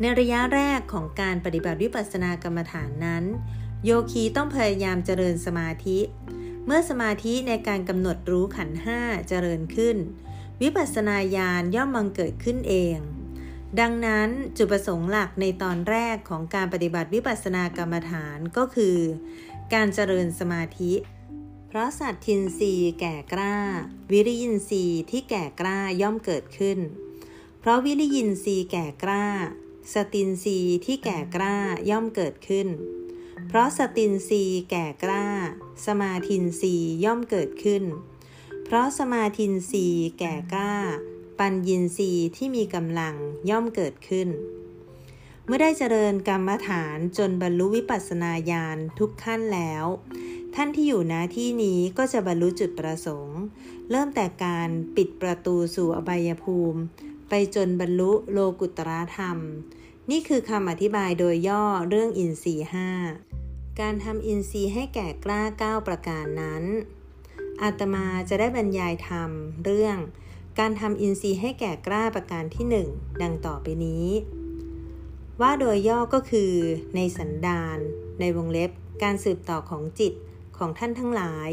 S1: ในระยะแรกของการปฏิบัติวิปัสสนากรรมฐานนั้น โยคีต้องพยายามเจริญสมาธิ เมื่อสมาธิในการกำหนดรู้ขันห้าเจริญขึ้น วิปัสสนาญาณย่อมมังเกิดขึ้นเอง ดังนั้นจุดประสงค์หลักในตอนแรกของการปฏิบัติวิปัสสนากรรมฐานก็คือ การเจริญสมาธิ เพราะสัตทินรีแก่กล้า วิริยินรีที่แก่กล้าย่อมเกิดขึ้น เพราะวิริยินรีแก่กล้า สตินรีที่แก่กล้าย่อมเกิดขึ้น เพราะสตินรีแก่กล้า สมาธินรีย่อมเกิดขึ้น เพราะสมาธินรีแก่กล้า ปัญญินรีที่มีกำลังย่อมเกิดขึ้น เมื่อได้เจริญกรรมฐานจนบรรลุวิปัสสนาญาณทุกขั้นแล้ว ท่านที่อยู่ณที่นี้ก็จะบรรลุจุดประสงค์ เริ่มแต่การปิดประตูสู่อบายภูมิ ไปจนบรรลุโลกุตระธรรม นี่คือคำอธิบายโดยย่อเรื่องอินทรีห้าการทำอินทรีย์ให้แก่กล้าเก้าประการนั้น อาตมาจะได้บรรยายธรรมเรื่อง การทำอินทรีย์ให้แก่กล้าประการที่หนึ่งดังต่อไปนี้ ว่าโดยย่อก็คือ ในสันดานในวงเล็บการสืบต่อของจิต ของท่านทั้งหลาย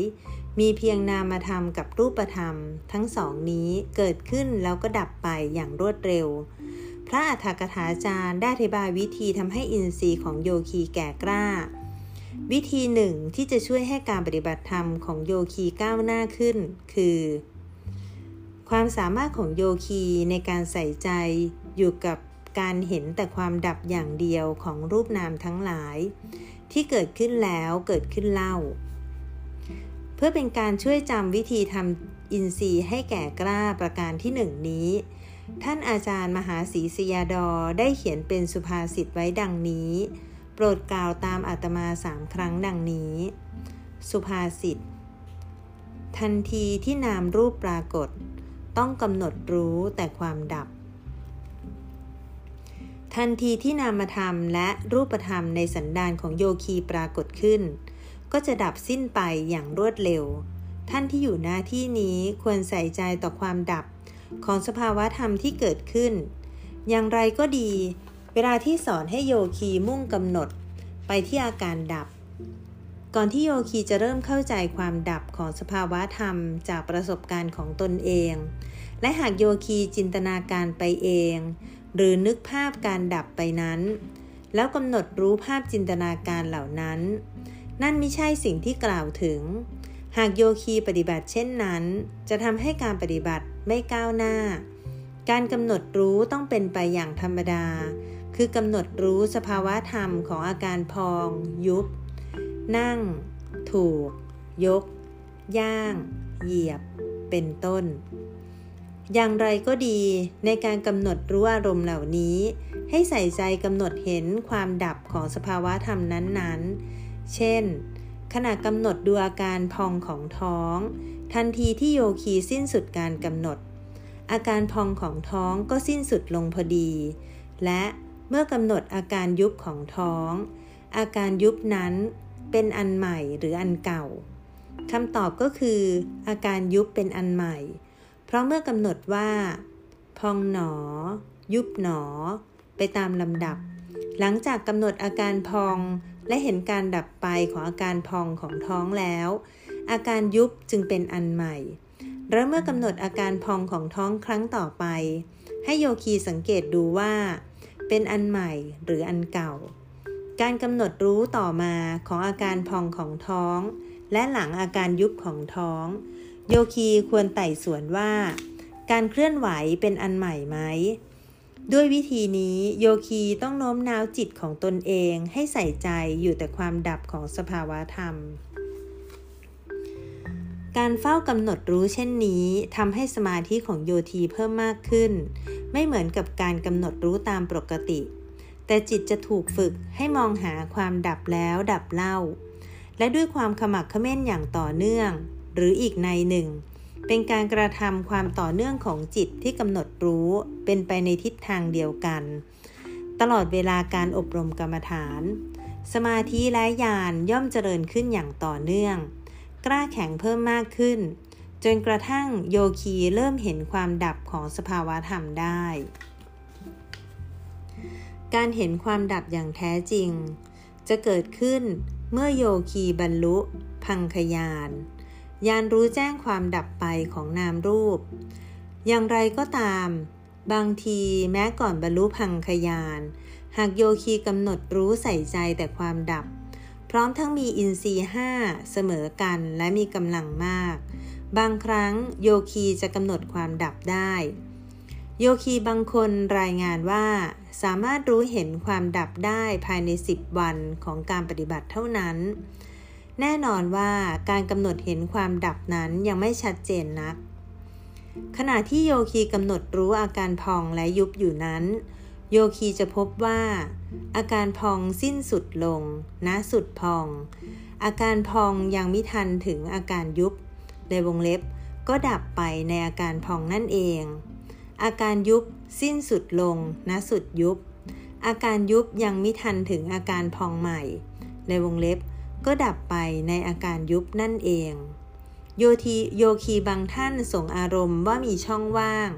S1: มีเพียงนามธรรมกับรูปธรรม ทั้งสองนี้เกิดขึ้นแล้วก็ดับไปอย่างรวดเร็ว พระอัฏฐกถาจารย์ได้อธิบายวิธีทำให้อินทรีย์ของโยคีแก่กล้า วิธีหนึ่งที่จะช่วยให้การปฏิบัติธรรมของโยคีก้าวหน้าขึ้น คือ ความสามารถของโยคีในการใส่ใจอยู่กับการเห็นแต่ความดับอย่างเดียวของรูปนามทั้งหลาย ที่เกิดขึ้นแล้วเกิดขึ้นเล่า เพื่อเป็นการช่วยจำวิธีทำอินทรีย์ให้แก่กล้าประการที่หนึ่งนี้ ท่านอาจารย์มหาศรีสยาดอได้เขียนเป็นสุภาษิตไว้ดังนี้ โปรดกล่าวตามอาตมาสามครั้งดังนี้ สุภาษิต ทันทีที่นามรูปปรากฏ ต้องกำหนดรู้แต่ความดับ ทันทีที่นามธรรมและรูปธรรมในสันดานของโยคีปรากฏขึ้น ก็จะดับสิ้นไปอย่างรวดเร็ว ท่านที่อยู่หน้าที่นี้ควรใส่ใจต่อความดับของสภาวะธรรมที่เกิดขึ้น อย่างไรก็ดี เวลาที่สอนให้โยคีมุ่งกำหนดไปที่อาการดับ ก่อนที่โยคีจะเริ่มเข้าใจความดับของสภาวะธรรมจากประสบการณ์ของตนเอง และหากโยคีจินตนาการไปเอง หรือนึกภาพการดับไปนั้น แล้วกำหนดรู้ภาพจินตนาการเหล่านั้น นั่นไม่ใช่สิ่งที่กล่าวถึง หากโยคีปฏิบัติเช่นนั้น จะทำให้การปฏิบัติไม่ก้าวหน้า การกำหนดรู้ต้องเป็นไปอย่างธรรมดา คือกำหนดรู้สภาวะธรรมของอาการพอง ยุบ นั่ง ถูก ยก ย่าง เหยียบ เป็นต้น อย่างไรก็ดีในการกำหนดรู้อารมณ์เหล่านี้ ให้ใส่ใจกำหนดเห็นความดับของสภาวะธรรมนั้นๆ เช่น ขณะกำหนดดูอาการพองของท้อง ทันทีที่โยคีสิ้นสุดการกำหนด อาการพองของท้องก็สิ้นสุดลงพอดี และเมื่อกำหนดอาการยุบของท้อง อาการยุบนั้นเป็นอันใหม่หรืออันเก่าคำตอบก็คือ อาการยุบเป็นอันใหม่ เพราะเมื่อกำหนดว่า พองหนอ ยุบหนอ ไปตามลำดับ หลังจากกำหนดอาการพอง และเห็นการดับไปของอาการพองของท้องแล้ว อาการยุบจึงเป็นอันใหม่ และเมื่อกำหนดอาการพองของท้องครั้งต่อไป ให้โยคีสังเกตดูว่า เป็นอันใหม่หรืออันเก่า การกำหนดรู้ต่อมาของอาการพองของท้อง และหลังอาการยุบของท้อง โยคีควรไต่สวนว่า การเคลื่อนไหวเป็นอันใหม่ไหม ด้วยวิธีนี้โยคีต้องโน้มน้าวจิตของตนเองให้ใส่ใจอยู่แต่ความดับของสภาวะธรรม การเฝ้ากำหนดรู้เช่นนี้ทำให้สมาธิของโยทีเพิ่มมากขึ้น ไม่เหมือนกับการกำหนดรู้ตามปกติ แต่จิตจะถูกฝึกให้มองหาความดับแล้วดับเล่า และด้วยความขมักขม้นอย่างต่อเนื่อง หรืออีกในหนึ่ง เป็นการกระทำความต่อเนื่องของจิตที่กำหนดรู้เป็นไปในทิศทางเดียวกัน ตลอดเวลาการอบรมกรรมฐาน สมาธิและญาณย่อมเจริญขึ้นอย่างต่อเนื่อง กล้าแข็งเพิ่มมากขึ้น จนกระทั่งโยคีเริ่มเห็นความดับของสภาวะธรรมได้ การเห็นความดับอย่างแท้จริง จะเกิดขึ้นเมื่อโยคีบรรลุพังคยาน ยานรู้แจ้งความดับไปของนามรูป อย่างไรก็ตาม บางทีแม้ก่อนบรรลุพังคยาน หากโยคีกำหนดรู้ใส่ใจแต่ความดับ พร้อมทั้งมีอินทรีย์ห้าเสมอกันและมีกำลังมาก บางครั้งโยคีจะกำหนดความดับได้ โยคีบางคนรายงานว่าสามารถรู้เห็นความดับได้ภายใน 10 วันของการปฏิบัติเท่านั้น แน่นอนว่าการกำหนดเห็นความดับนั้นยังไม่ชัดเจนนัก ขณะที่โยคีกำหนดรู้อาการพองและยุบอยู่นั้น โยคีจะพบว่า อาการพองสิ้นสุดลงณสุดพอง อาการพองยังไม่ทันถึงอาการยุบ ในวงเล็บก็ดับไปในอาการพองนั่นเอง อาการยุบสิ้นสุดลงณสุดยุบ อาการยุบยังไม่ทันถึงอาการพองใหม่ ในวงเล็บ ก็ดับไปในอาการยุบนั่นเอง โยทีโยคีบางท่านส่งอารมณ์ว่ามีช่องว่าง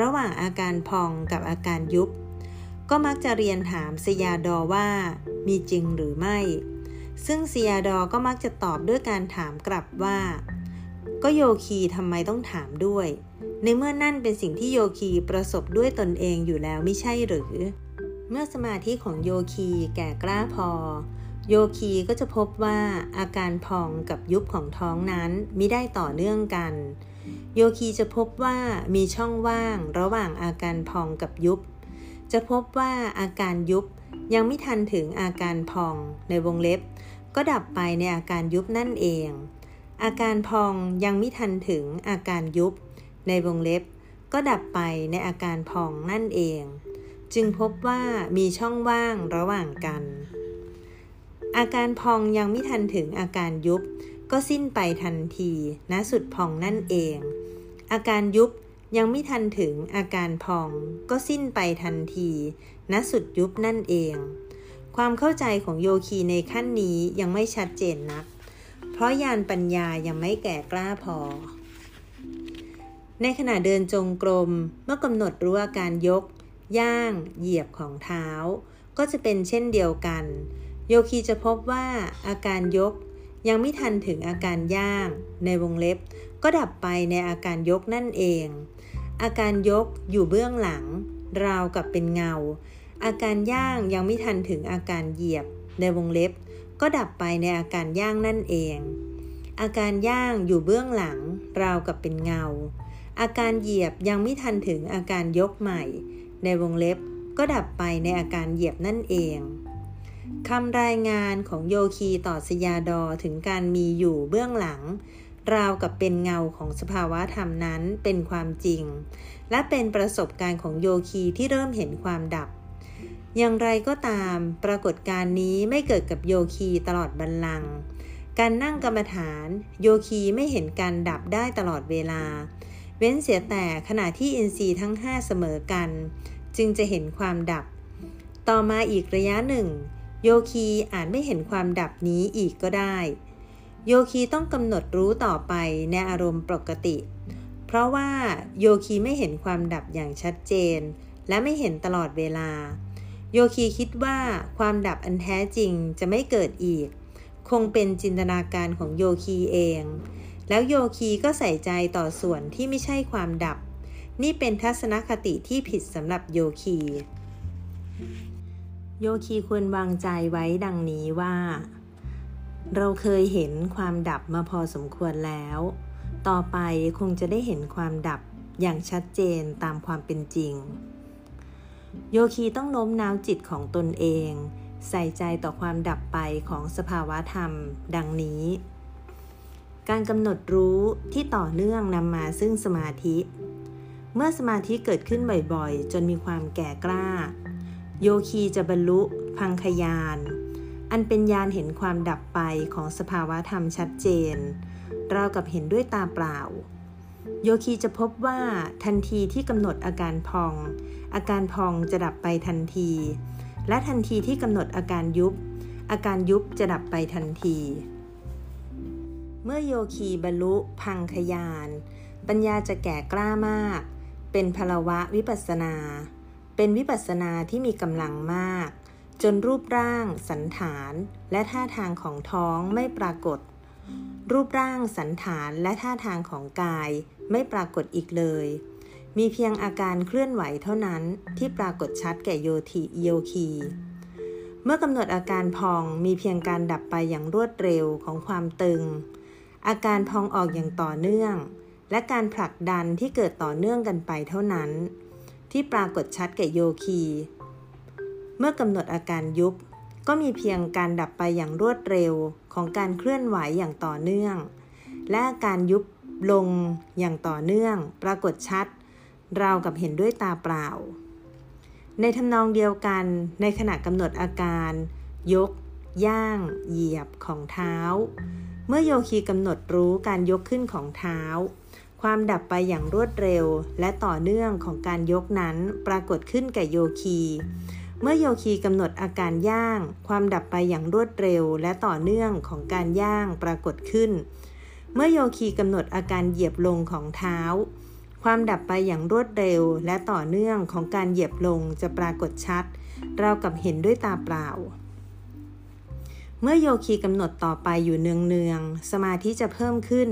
S1: ระหว่างอาการพองกับอาการยุบ ก็มักจะเรียนถามสยาดอว่ามีจริงหรือไม่ ซึ่งสยาดอก็มักจะตอบด้วยการถามกลับว่า ก็โยคีทำไมต้องถามด้วย ในเมื่อนั่นเป็นสิ่งที่โยคีประสบด้วยตนเองอยู่แล้วไม่ใช่หรือ เมื่อสมาธิของโยคีแก่กล้าพอ โยคีก็จะพบว่าอาการพองกับยุบของท้องนั้นมิได้ต่อเนื่องกัน โยคีจะพบว่ามีช่องว่างระหว่างอาการพองกับยุบ จะพบว่าอาการยุบยังไม่ทันถึงอาการพองในวงเล็บ ก็ดับไปในอาการยุบนั่นเอง อาการพองยังไม่ทันถึงอาการยุบ ในวงเล็บ ก็ดับไปในอาการพองนั่นเอง จึงพบว่ามีช่องว่างระหว่างกัน อาการพองยังไม่ทันถึงอาการยุบ ก็สิ้นไปทันทีณสุดพองนั่นเอง อาการยุบยังไม่ทันถึงอาการพอง ก็สิ้นไปทันทีณสุดยุบนั่นเอง ความเข้าใจของโยคีในขั้นนี้ยังไม่ชัดเจนนัก เพราะยานปัญญายังไม่แก่กล้าพอ ในขณะเดินจงกรมเมื่อกำหนดรู้อาการยก ย่าง เหยียบของเท้า ก็จะเป็นเช่นเดียวกัน โยคีจะพบว่าอาการยกยังไม่ทันถึงอาการย่างในวงเล็บ ก็ดับไปในอาการยกนั่นเอง อาการยกอยู่เบื้องหลัง ราวกับเป็นเงา อาการย่างยังไม่ทันถึงอาการเหยียบในวงเล็บ ก็ดับไปในอาการย่างนั่นเอง อาการย่างอยู่เบื้องหลัง ราวกับเป็นเงา อาการเหยียบยังไม่ทันถึงอาการยกใหม่ ในวงเล็บก็ดับไปในอาการเหยียบนั่นเอง คำรายงานของโยคีต่อสยาดอถึงการมีอยู่เบื้องหลัง ราวกับเป็นเงาของสภาวะธรรมนั้นเป็นความจริง และเป็นประสบการณ์ของโยคีที่เริ่มเห็นความดับ อย่างไรก็ตาม ปรากฏการณ์นี้ไม่เกิดกับโยคีตลอดบัลลังก์การนั่งกรรมฐาน โยคีไม่เห็นการดับได้ตลอดเวลา เว้นเสียแต่ขณะที่อินทรีย์ทั้งห้าเสมอกัน จึงจะเห็นความดับ ต่อมาอีกระยะหนึ่ง โยคีอาจไม่เห็นความดับนี้อีกก็ได้ โยคีต้องกำหนดรู้ต่อไปในอารมณ์ปกติ เพราะว่าโยคีไม่เห็นความดับอย่างชัดเจน และไม่เห็นตลอดเวลา โยคีคิดว่าความดับอันแท้จริงจะไม่เกิดอีก คงเป็นจินตนาการของโยคีเอง แล้วโยคีก็ใส่ใจต่อส่วนที่ไม่ใช่ความดับ นี่เป็นทัศนคติที่ผิดสำหรับโยคี โยคีควรวางใจไว้ดังนี้ว่า เราเคยเห็นความดับมาพอสมควรแล้ว ต่อไปคงจะได้เห็นความดับอย่างชัดเจนตามความเป็นจริง โยคีต้องโน้มน้าวจิตของตนเอง ใส่ใจต่อความดับไปของสภาวะธรรม ดังนี้ การกำหนดรู้ที่ต่อเนื่องนำมาซึ่งสมาธิ เมื่อสมาธิเกิดขึ้นบ่อยๆ จนมีความแก่กล้า โยคีจะบรรลุพังคยาน อันเป็นญาณเห็นความดับไปของสภาวะธรรมชัดเจนเรากับเห็นด้วยตาเปล่า โยคีจะพบว่าทันทีที่กำหนดอาการพอง อาการพองจะดับไปทันที และทันทีที่กำหนดอาการยุบ อาการยุบจะดับไปทันที เมื่อโยคีบรรลุพังคยาน ปัญญาจะแก่กล้ามาก เป็นพลวะวิปัสนา เป็นวิปัสสนาที่มีกำลังมาก จนรูปร่าง สันฐาน และท่าทางของท้องไม่ปรากฏ รูปร่าง สันฐานและท่าทางของกายไม่ปรากฏอีกเลย มีเพียงอาการเคลื่อนไหวเท่านั้นที่ปรากฏชัดแก่โยทีโยคี เมื่อกำหนดอาการพองมีเพียงการดับไปอย่างรวดเร็วของความตึง อาการพองออกอย่างต่อเนื่อง และการผลักดันที่เกิดต่อเนื่องกันไปเท่านั้น ที่ปรากฏชัดแก่โยคี เมื่อกำหนดอาการยุบก็มีเพียงการดับไปอย่างรวดเร็วของการเคลื่อนไหวอย่างต่อเนื่อง และการยุบลงอย่างต่อเนื่อง ปรากฏชัดราวกับเห็นด้วยตาเปล่า ในทำนองเดียวกันในขณะกำหนดอาการ ยก ย่าง เหยียบของเท้า เมื่อโยคีกำหนดรู้การยกขึ้นของเท้า ความดับไปอย่างรวดเร็ว และต่อเนื่องของการยกนั้นปรากฏขึ้นแก่โยคี เมื่อโยคีกำหนดอาการย่าง ความดับไปอย่างรวดเร็ว และต่อเนื่องของการย่างปรากฏขึ้น เมื่อโยคีกำหนดอาการเหยียบลงของเท้า ความดับไปอย่างรวดเร็ว และต่อเนื่องของการเหยียบลงจะปรากฏชัด เรากับเห็นด้วยตาเปล่าเมื่อโยคีกำหนดต่อไปอยู่เนืองๆ สมาธิจะเพิ่มขึ้น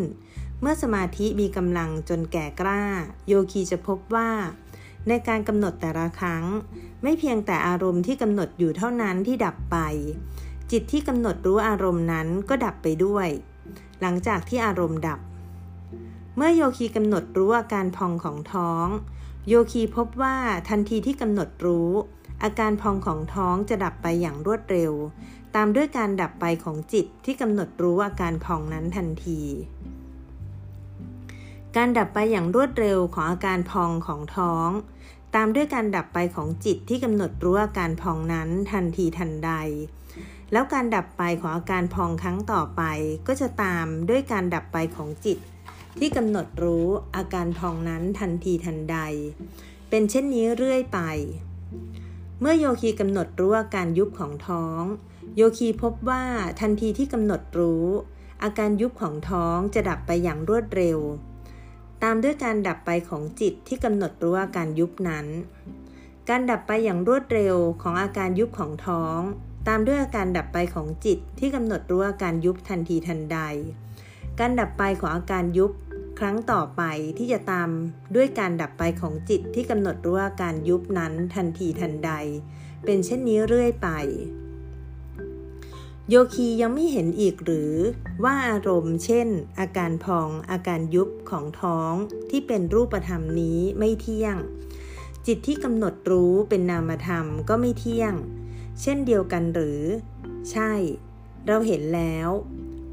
S1: เมื่อสมาธิมีกำลังจนแก่กล้า โยคีจะพบว่า ในการกำหนดแต่ละครั้ง ไม่เพียงแต่อารมณ์ที่กำหนดอยู่เท่านั้นที่ดับไป จิตที่กำหนดรู้อารมณ์นั้นก็ดับไปด้วย หลังจากที่อารมณ์ดับ เมื่อโยคีกำหนดรู้อาการพองของท้อง โยคีพบว่าทันทีที่กำหนดรู้ อาการพองของท้องจะดับไปอย่างรวดเร็ว ตามด้วยการดับไปของจิตที่กำหนดรู้อาการพองนั้นทันที การดับไปอย่างรวดเร็วของอาการพองของท้อง ตามด้วยการดับไปของจิตที่กำหนดรู้อาการพองนั้นทันทีทันใด แล้วการดับไปของอาการพองครั้งต่อไป ก็จะตามด้วยการดับไปของจิต ที่กำหนดรู้อาการพองนั้นทันทีทันใด เป็นเช่นนี้เรื่อยไป เมื่อโยคีกำหนดรู้อาการยุบของท้อง โยคีพบว่าทันทีที่กำหนดรู้ อาการยุบของท้องจะดับไปอย่างรวดเร็ว ตามด้วยการดับไปของจิตที่กำหนดรู้อาการยุบนั้น การดับไปอย่างรวดเร็วของอาการยุบของท้อง ตามด้วยอาการดับไปของจิตที่กำหนดรู้อาการยุบทันทีทันใด การดับไปของอาการยุบครั้งต่อไปที่จะตามด้วยการดับไปของจิตที่กำหนดรู้อาการยุบนั้นทันทีทันใด เป็นเช่นนี้เรื่อยไป โยคียังไม่เห็นอีกหรือว่าอารมณ์ เช่น อาการพอง อาการยุบของท้องที่เป็นรูปธรรมนี้ไม่เที่ยง จิตที่กำหนดรู้เป็นนามธรรมก็ไม่เที่ยง เช่นเดียวกันหรือ ใช่ เราเห็นแล้ว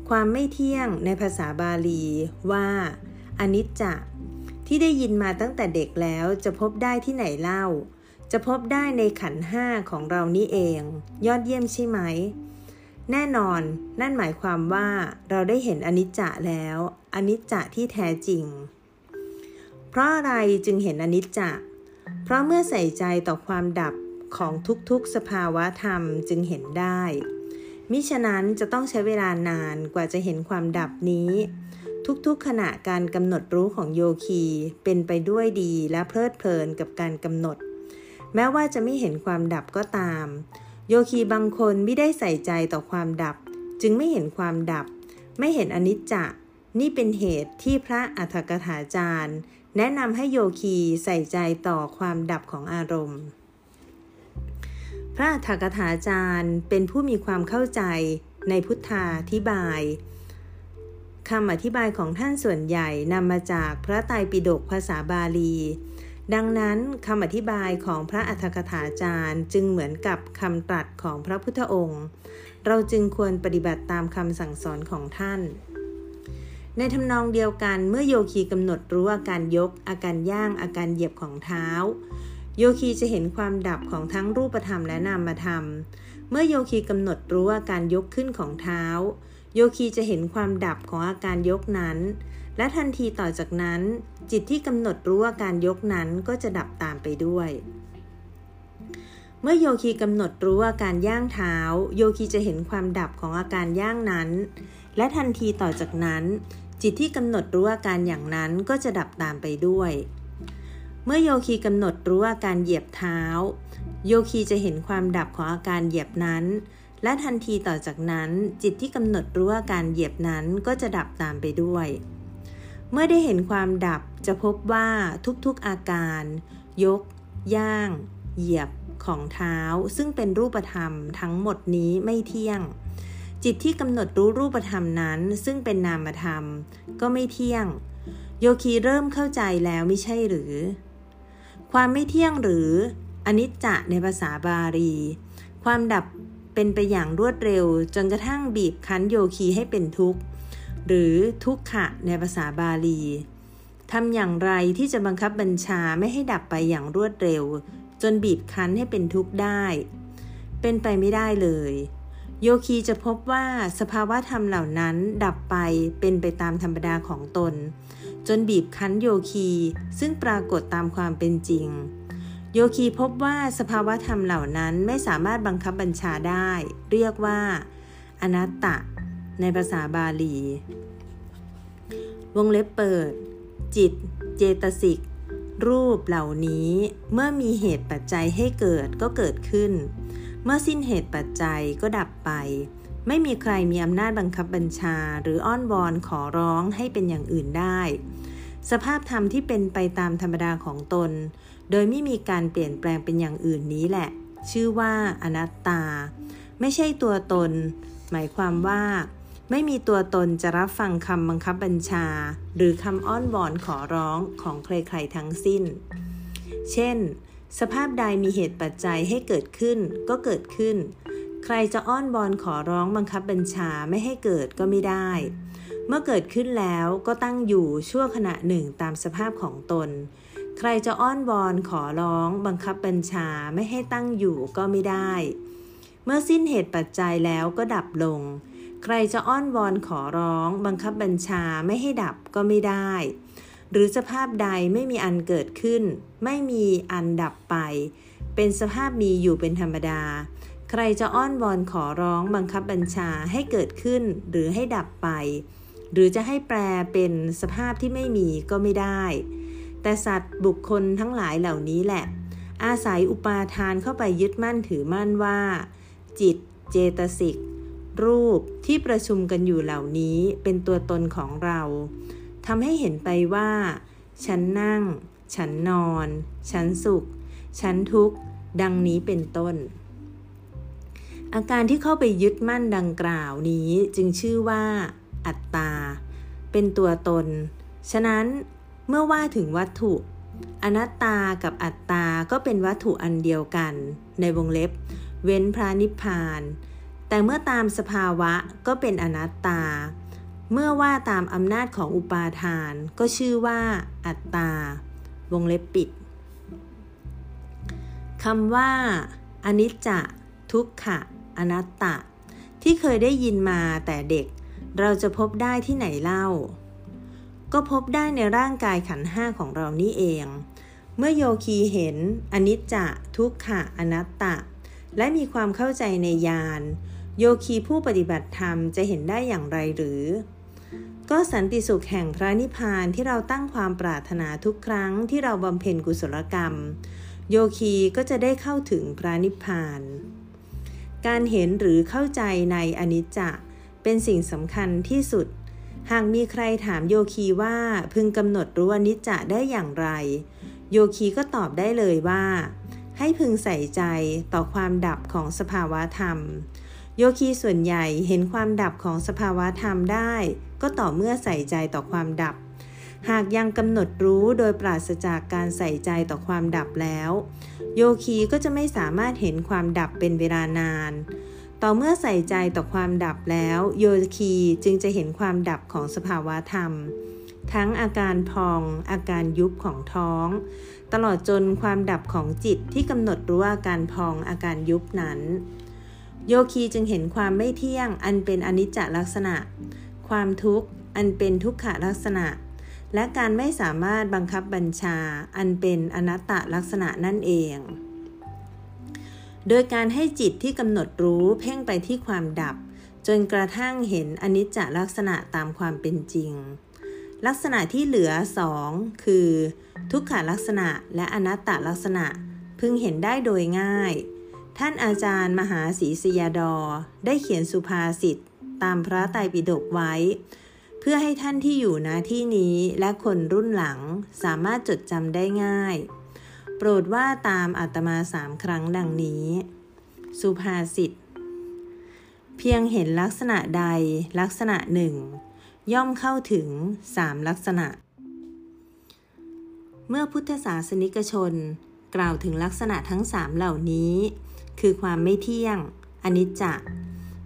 S1: ความไม่เที่ยงในภาษาบาลีว่า อนิจจะ ที่ได้ยินมาตั้งแต่เด็กแล้วจะพบได้ที่ไหนเล่า จะพบได้ในขันห้าของเรานี่เอง ยอดเยี่ยมใช่ไหม แน่นอนนั่นหมายความว่าเราได้เห็นอนิจจะแล้วอนิจจะที่แท้จริง เพราะอะไรจึงเห็นอนิจจะเพราะเมื่อใส่ใจต่อความดับของทุกๆสภาวะธรรมจึงเห็นได้ มิฉะนั้นจะต้องใช้เวลานานกว่าจะเห็นความดับนี้ ทุกๆขณะการกำหนดรู้ของโยคีเป็นไปด้วยดีและเพลิดเพลินกับการกำหนด แม้ว่าจะไม่เห็นความดับก็ตาม โยคีบางคนไม่ได้ใส่ใจต่อความดับ จึงไม่เห็นความดับ ไม่เห็นอนิจจะ นี่เป็นเหตุที่พระอัฏฐกถาจารย์ แนะนำให้โยคีใส่ใจต่อความดับของอารมณ์ พระอัฏฐกถาจารย์เป็นผู้มีความเข้าใจในพุทธาธิบายคำอธิบายของท่านส่วนใหญ่นำมาจากพระไตรปิฎกภาษาบาลี ดังนั้นคำอธิบายของพระอัฏฐกถาจารย์ จึงเหมือนกับคำตรัสของพระพุทธองค์ เราจึงควรปฏิบัติตามคำสั่งสอนของท่าน ในทำนองเดียวกันเมื่อโยคีกำหนดรู้อาการยก อาการย่าง อาการเหยียบของเท้า โยคีจะเห็นความดับของทั้งรูปธรรมและนามธรรม เมื่อโยคีกำหนดรู้อาการยกขึ้นของเท้า โยคีจะเห็นความดับของอาการยกนั้น และทันทีต่อจากนั้น จิตที่กำหนดรู้อาการยกนั้นก็จะดับตามไปด้วย เมื่อโยคีกำหนดรู้อาการย่างเท้า โยคีจะเห็นความดับของอาการย่างนั้น และทันทีต่อจากนั้น จิตที่กำหนดรู้อาการอย่างนั้นก็จะดับตามไปด้วย เมื่อโยคีกำหนดรู้อาการเหยียบเท้า โยคีจะเห็นความดับของอาการเหยียบนั้นและทันทีต่อจากนั้นจิตที่กำหนดรู้อาการเหยียบนั้นก็จะดับตามไปด้วย เมื่อได้เห็นความดับจะพบว่าทุกๆอาการ ยก ย่าง เหยียบของเท้า ซึ่งเป็นรูปธรรมทั้งหมดนี้ไม่เที่ยง จิตที่กำหนดรู้รูปธรรมนั้น ซึ่งเป็นนามธรรม ก็ไม่เที่ยง โยคีเริ่มเข้าใจแล้วไม่ใช่หรือ ความไม่เที่ยงหรือ อนิจจะในภาษาบาลี ความดับเป็นไปอย่างรวดเร็ว จนกระทั่งบีบคั้นโยคีให้เป็นทุกข์ หรือทุกขะในภาษาบาลีทำอย่างไรที่จะบังคับบัญชาไม่ให้ดับไปอย่างรวดเร็ว จนบีบคั้นให้เป็นทุกข์ได้ เป็นไปไม่ได้เลย โยคีจะพบว่าสภาวะธรรมเหล่านั้นดับไปเป็นไปตามธรรมดาของตน จนบีบคั้นโยคีซึ่งปรากฏตามความเป็นจริง โยคีพบว่าสภาวะธรรมเหล่านั้นไม่สามารถบังคับบัญชาได้ เรียกว่า อนัตตะ ในภาษาบาลี วงเล็บเปิด จิต เจตสิก รูปเหล่านี้เมื่อมีเหตุปัจจัยให้เกิดก็เกิดขึ้น เมื่อสิ้นเหตุปัจจัยก็ดับไป ไม่มีใครมีอำนาจบังคับบัญชาหรืออ้อนวอนขอร้องให้เป็นอย่างอื่นได้ สภาพธรรมที่เป็นไปตามธรรมดาของตน โดยไม่มีการเปลี่ยนแปลงเป็นอย่างอื่นนี้แหละ ชื่อว่าอนัตตา ไม่ใช่ตัวตน หมายความว่า ไม่มีตัวตนจะรับฟังคำบังคับบัญชา หรือคำอ้อนวอนขอร้องของใครๆทั้งสิ้น เช่น สภาพใดมีเหตุปัจจัยให้เกิดขึ้นก็เกิดขึ้น ใครจะอ้อนวอนขอร้องบังคับบัญชาไม่ให้เกิดก็ไม่ได้ เมื่อเกิดขึ้นแล้วก็ตั้งอยู่ชั่วขณะหนึ่งตามสภาพของตน ใครจะอ้อนวอนขอร้องบังคับบัญชาไม่ให้ตั้งอยู่ก็ไม่ได้ เมื่อสิ้นเหตุปัจจัยแล้วก็ดับลง ใครจะอ้อนวอนขอร้อง บังคับบัญชาไม่ให้ดับก็ไม่ได้ หรือสภาพใดไม่มีอันเกิดขึ้น ไม่มีอันดับไป เป็นสภาพมีอยู่เป็นธรรมดา ใครจะอ้อนวอนขอร้องบังคับบัญชาให้เกิดขึ้นหรือให้ดับไป หรือจะให้แปลเป็นสภาพที่ไม่มีก็ไม่ได้ แต่สัตว์บุคคลทั้งหลายเหล่านี้แหละ อาศัยอุปาทานเข้าไปยึดมั่นถือมั่นว่า จิต เจตสิก รูปที่ประชุมกันอยู่เหล่านี้เป็นตัวตนของเราทำให้เห็นไปว่า ฉันนั่ง ฉันนอน ฉันสุข ฉันทุกข์ ดังนี้เป็นต้น อาการที่เข้าไปยึดมั่นดังกล่าวนี้จึงชื่อว่า อัตตา เป็นตัวตน ฉะนั้นเมื่อว่าถึงวัตถุ อนัตตากับอัตตาก็เป็นวัตถุอันเดียวกัน ในวงเล็บ เว้นพระนิพพาน แต่เมื่อตามสภาวะก็เป็นอนัตตา เมื่อว่าตามอำนาจของอุปาทาน ก็ชื่อว่า อัตตา วงเล็บปิดคำว่า อนิจจะ ทุกขะ อนัตตะ ที่เคยได้ยินมาแต่เด็ก เราจะพบได้ที่ไหนเล่า ก็พบได้ในร่างกายขันห้าของเรานี่เอง เมื่อโยคีเห็น อนิจจะ ทุกขะ อนัตตะ และมีความเข้าใจในญาณ โยคีผู้ปฏิบัติธรรมจะเห็นได้อย่างไรหรือ ก็สันติสุขแห่งพระนิพพานที่เราตั้งความปรารถนาทุกครั้งที่เราบำเพ็ญกุศลกรรม โยคีก็จะได้เข้าถึงพระนิพพาน การเห็นหรือเข้าใจในอนิจจะเป็นสิ่งสำคัญที่สุด หากมีใครถามโยคีว่าพึงกำหนดรู้อนิจจะได้อย่างไร โยคีก็ตอบได้เลยว่า ให้พึงใส่ใจต่อความดับของสภาวะธรรม โยคีส่วนใหญ่เห็นความดับของสภาวะธรรมได้ ก็ต่อเมื่อใส่ใจต่อความดับ หากยังกำหนดรู้โดยปราศจากการใส่ใจต่อความดับแล้ว โยคีก็จะไม่สามารถเห็นความดับเป็นเวลานาน ต่อเมื่อใส่ใจต่อความดับแล้ว โยคีจึงจะเห็นความดับของสภาวะธรรม ทั้งอาการพอง อาการยุบของท้อง ตลอดจนความดับของจิตที่กำหนดรู้อาการพองอาการยุบนั้น โยคีจึงเห็นความไม่เที่ยงอันเป็นอนิจจลักษณะ ความทุกข์อันเป็นทุกขลักษณะ และการไม่สามารถบังคับบัญชาอันเป็นอนัตตลักษณะนั่นเอง โดยการให้จิตที่กำหนดรู้เพ่งไปที่ความดับ จนกระทั่งเห็นอนิจจลักษณะตามความเป็นจริง ลักษณะที่เหลือสองคือ ทุกขาลักษณะและอนัตตลักษณะพึงเห็นได้โดยง่าย ท่านอาจารย์มหาศรีสยาดอ ได้เขียนสุภาษิตตามพระไตรปิฎกไว้ เพื่อให้ท่านที่อยู่ณที่นี้และคนรุ่นหลังสามารถจดจำได้ง่าย โปรดว่าตามอัตมาสามครั้งดังนี้ สุภาษิตเพียงเห็นลักษณะใดลักษณะหนึ่ง ย่อมเข้าถึงสามลักษณะ เมื่อพุทธศาสนิกชนกล่าวถึงลักษณะทั้งสามเหล่านี้ คือความไม่เที่ยง อนิจจ์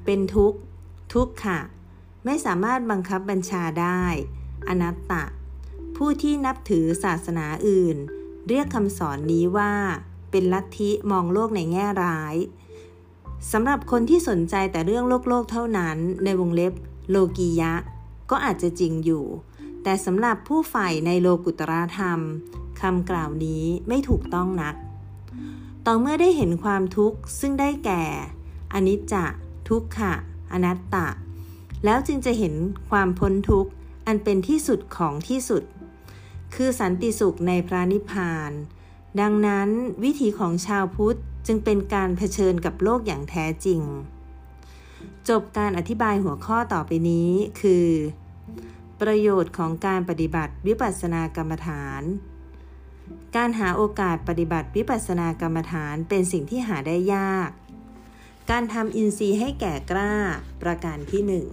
S1: เป็นทุกข์ ทุกขะ ไม่สามารถบังคับบัญชาได้ อนัตตะ ผู้ที่นับถือศาสนาอื่น เรียกคำสอนนี้ว่า เป็นลัทธิมองโลกในแง่ร้ายสำหรับคนที่สนใจแต่เรื่องโลกโลกเท่านั้นในวงเล็บโลกียะ ก็อาจจะจริงอยู่ แต่สำหรับผู้ใฝ่ในโลกุตราธรรมคำกล่าวนี้ไม่ถูกต้องนัก ต่อเมื่อได้เห็นความทุกข์ซึ่งได้แก่ อนิจจะทุกขะอนัตตะ แล้วจึงจะเห็นความพ้นทุกข์อันเป็นที่สุดของที่สุด คือสันติสุขในพระนิพพาน ดังนั้นวิถีของชาวพุทธจึงเป็นการเผชิญกับโลกอย่างแท้จริง จบการอธิบายหัวข้อต่อไปนี้คือ ประโยชน์ของการปฏิบัติวิปัสสนากรรมฐาน การหาโอกาสปฏิบัติวิปัสสนากรรมฐานเป็นสิ่งที่หาได้ยาก การทำอินทรีย์ให้แก่กล้าประการที่หนึ่ง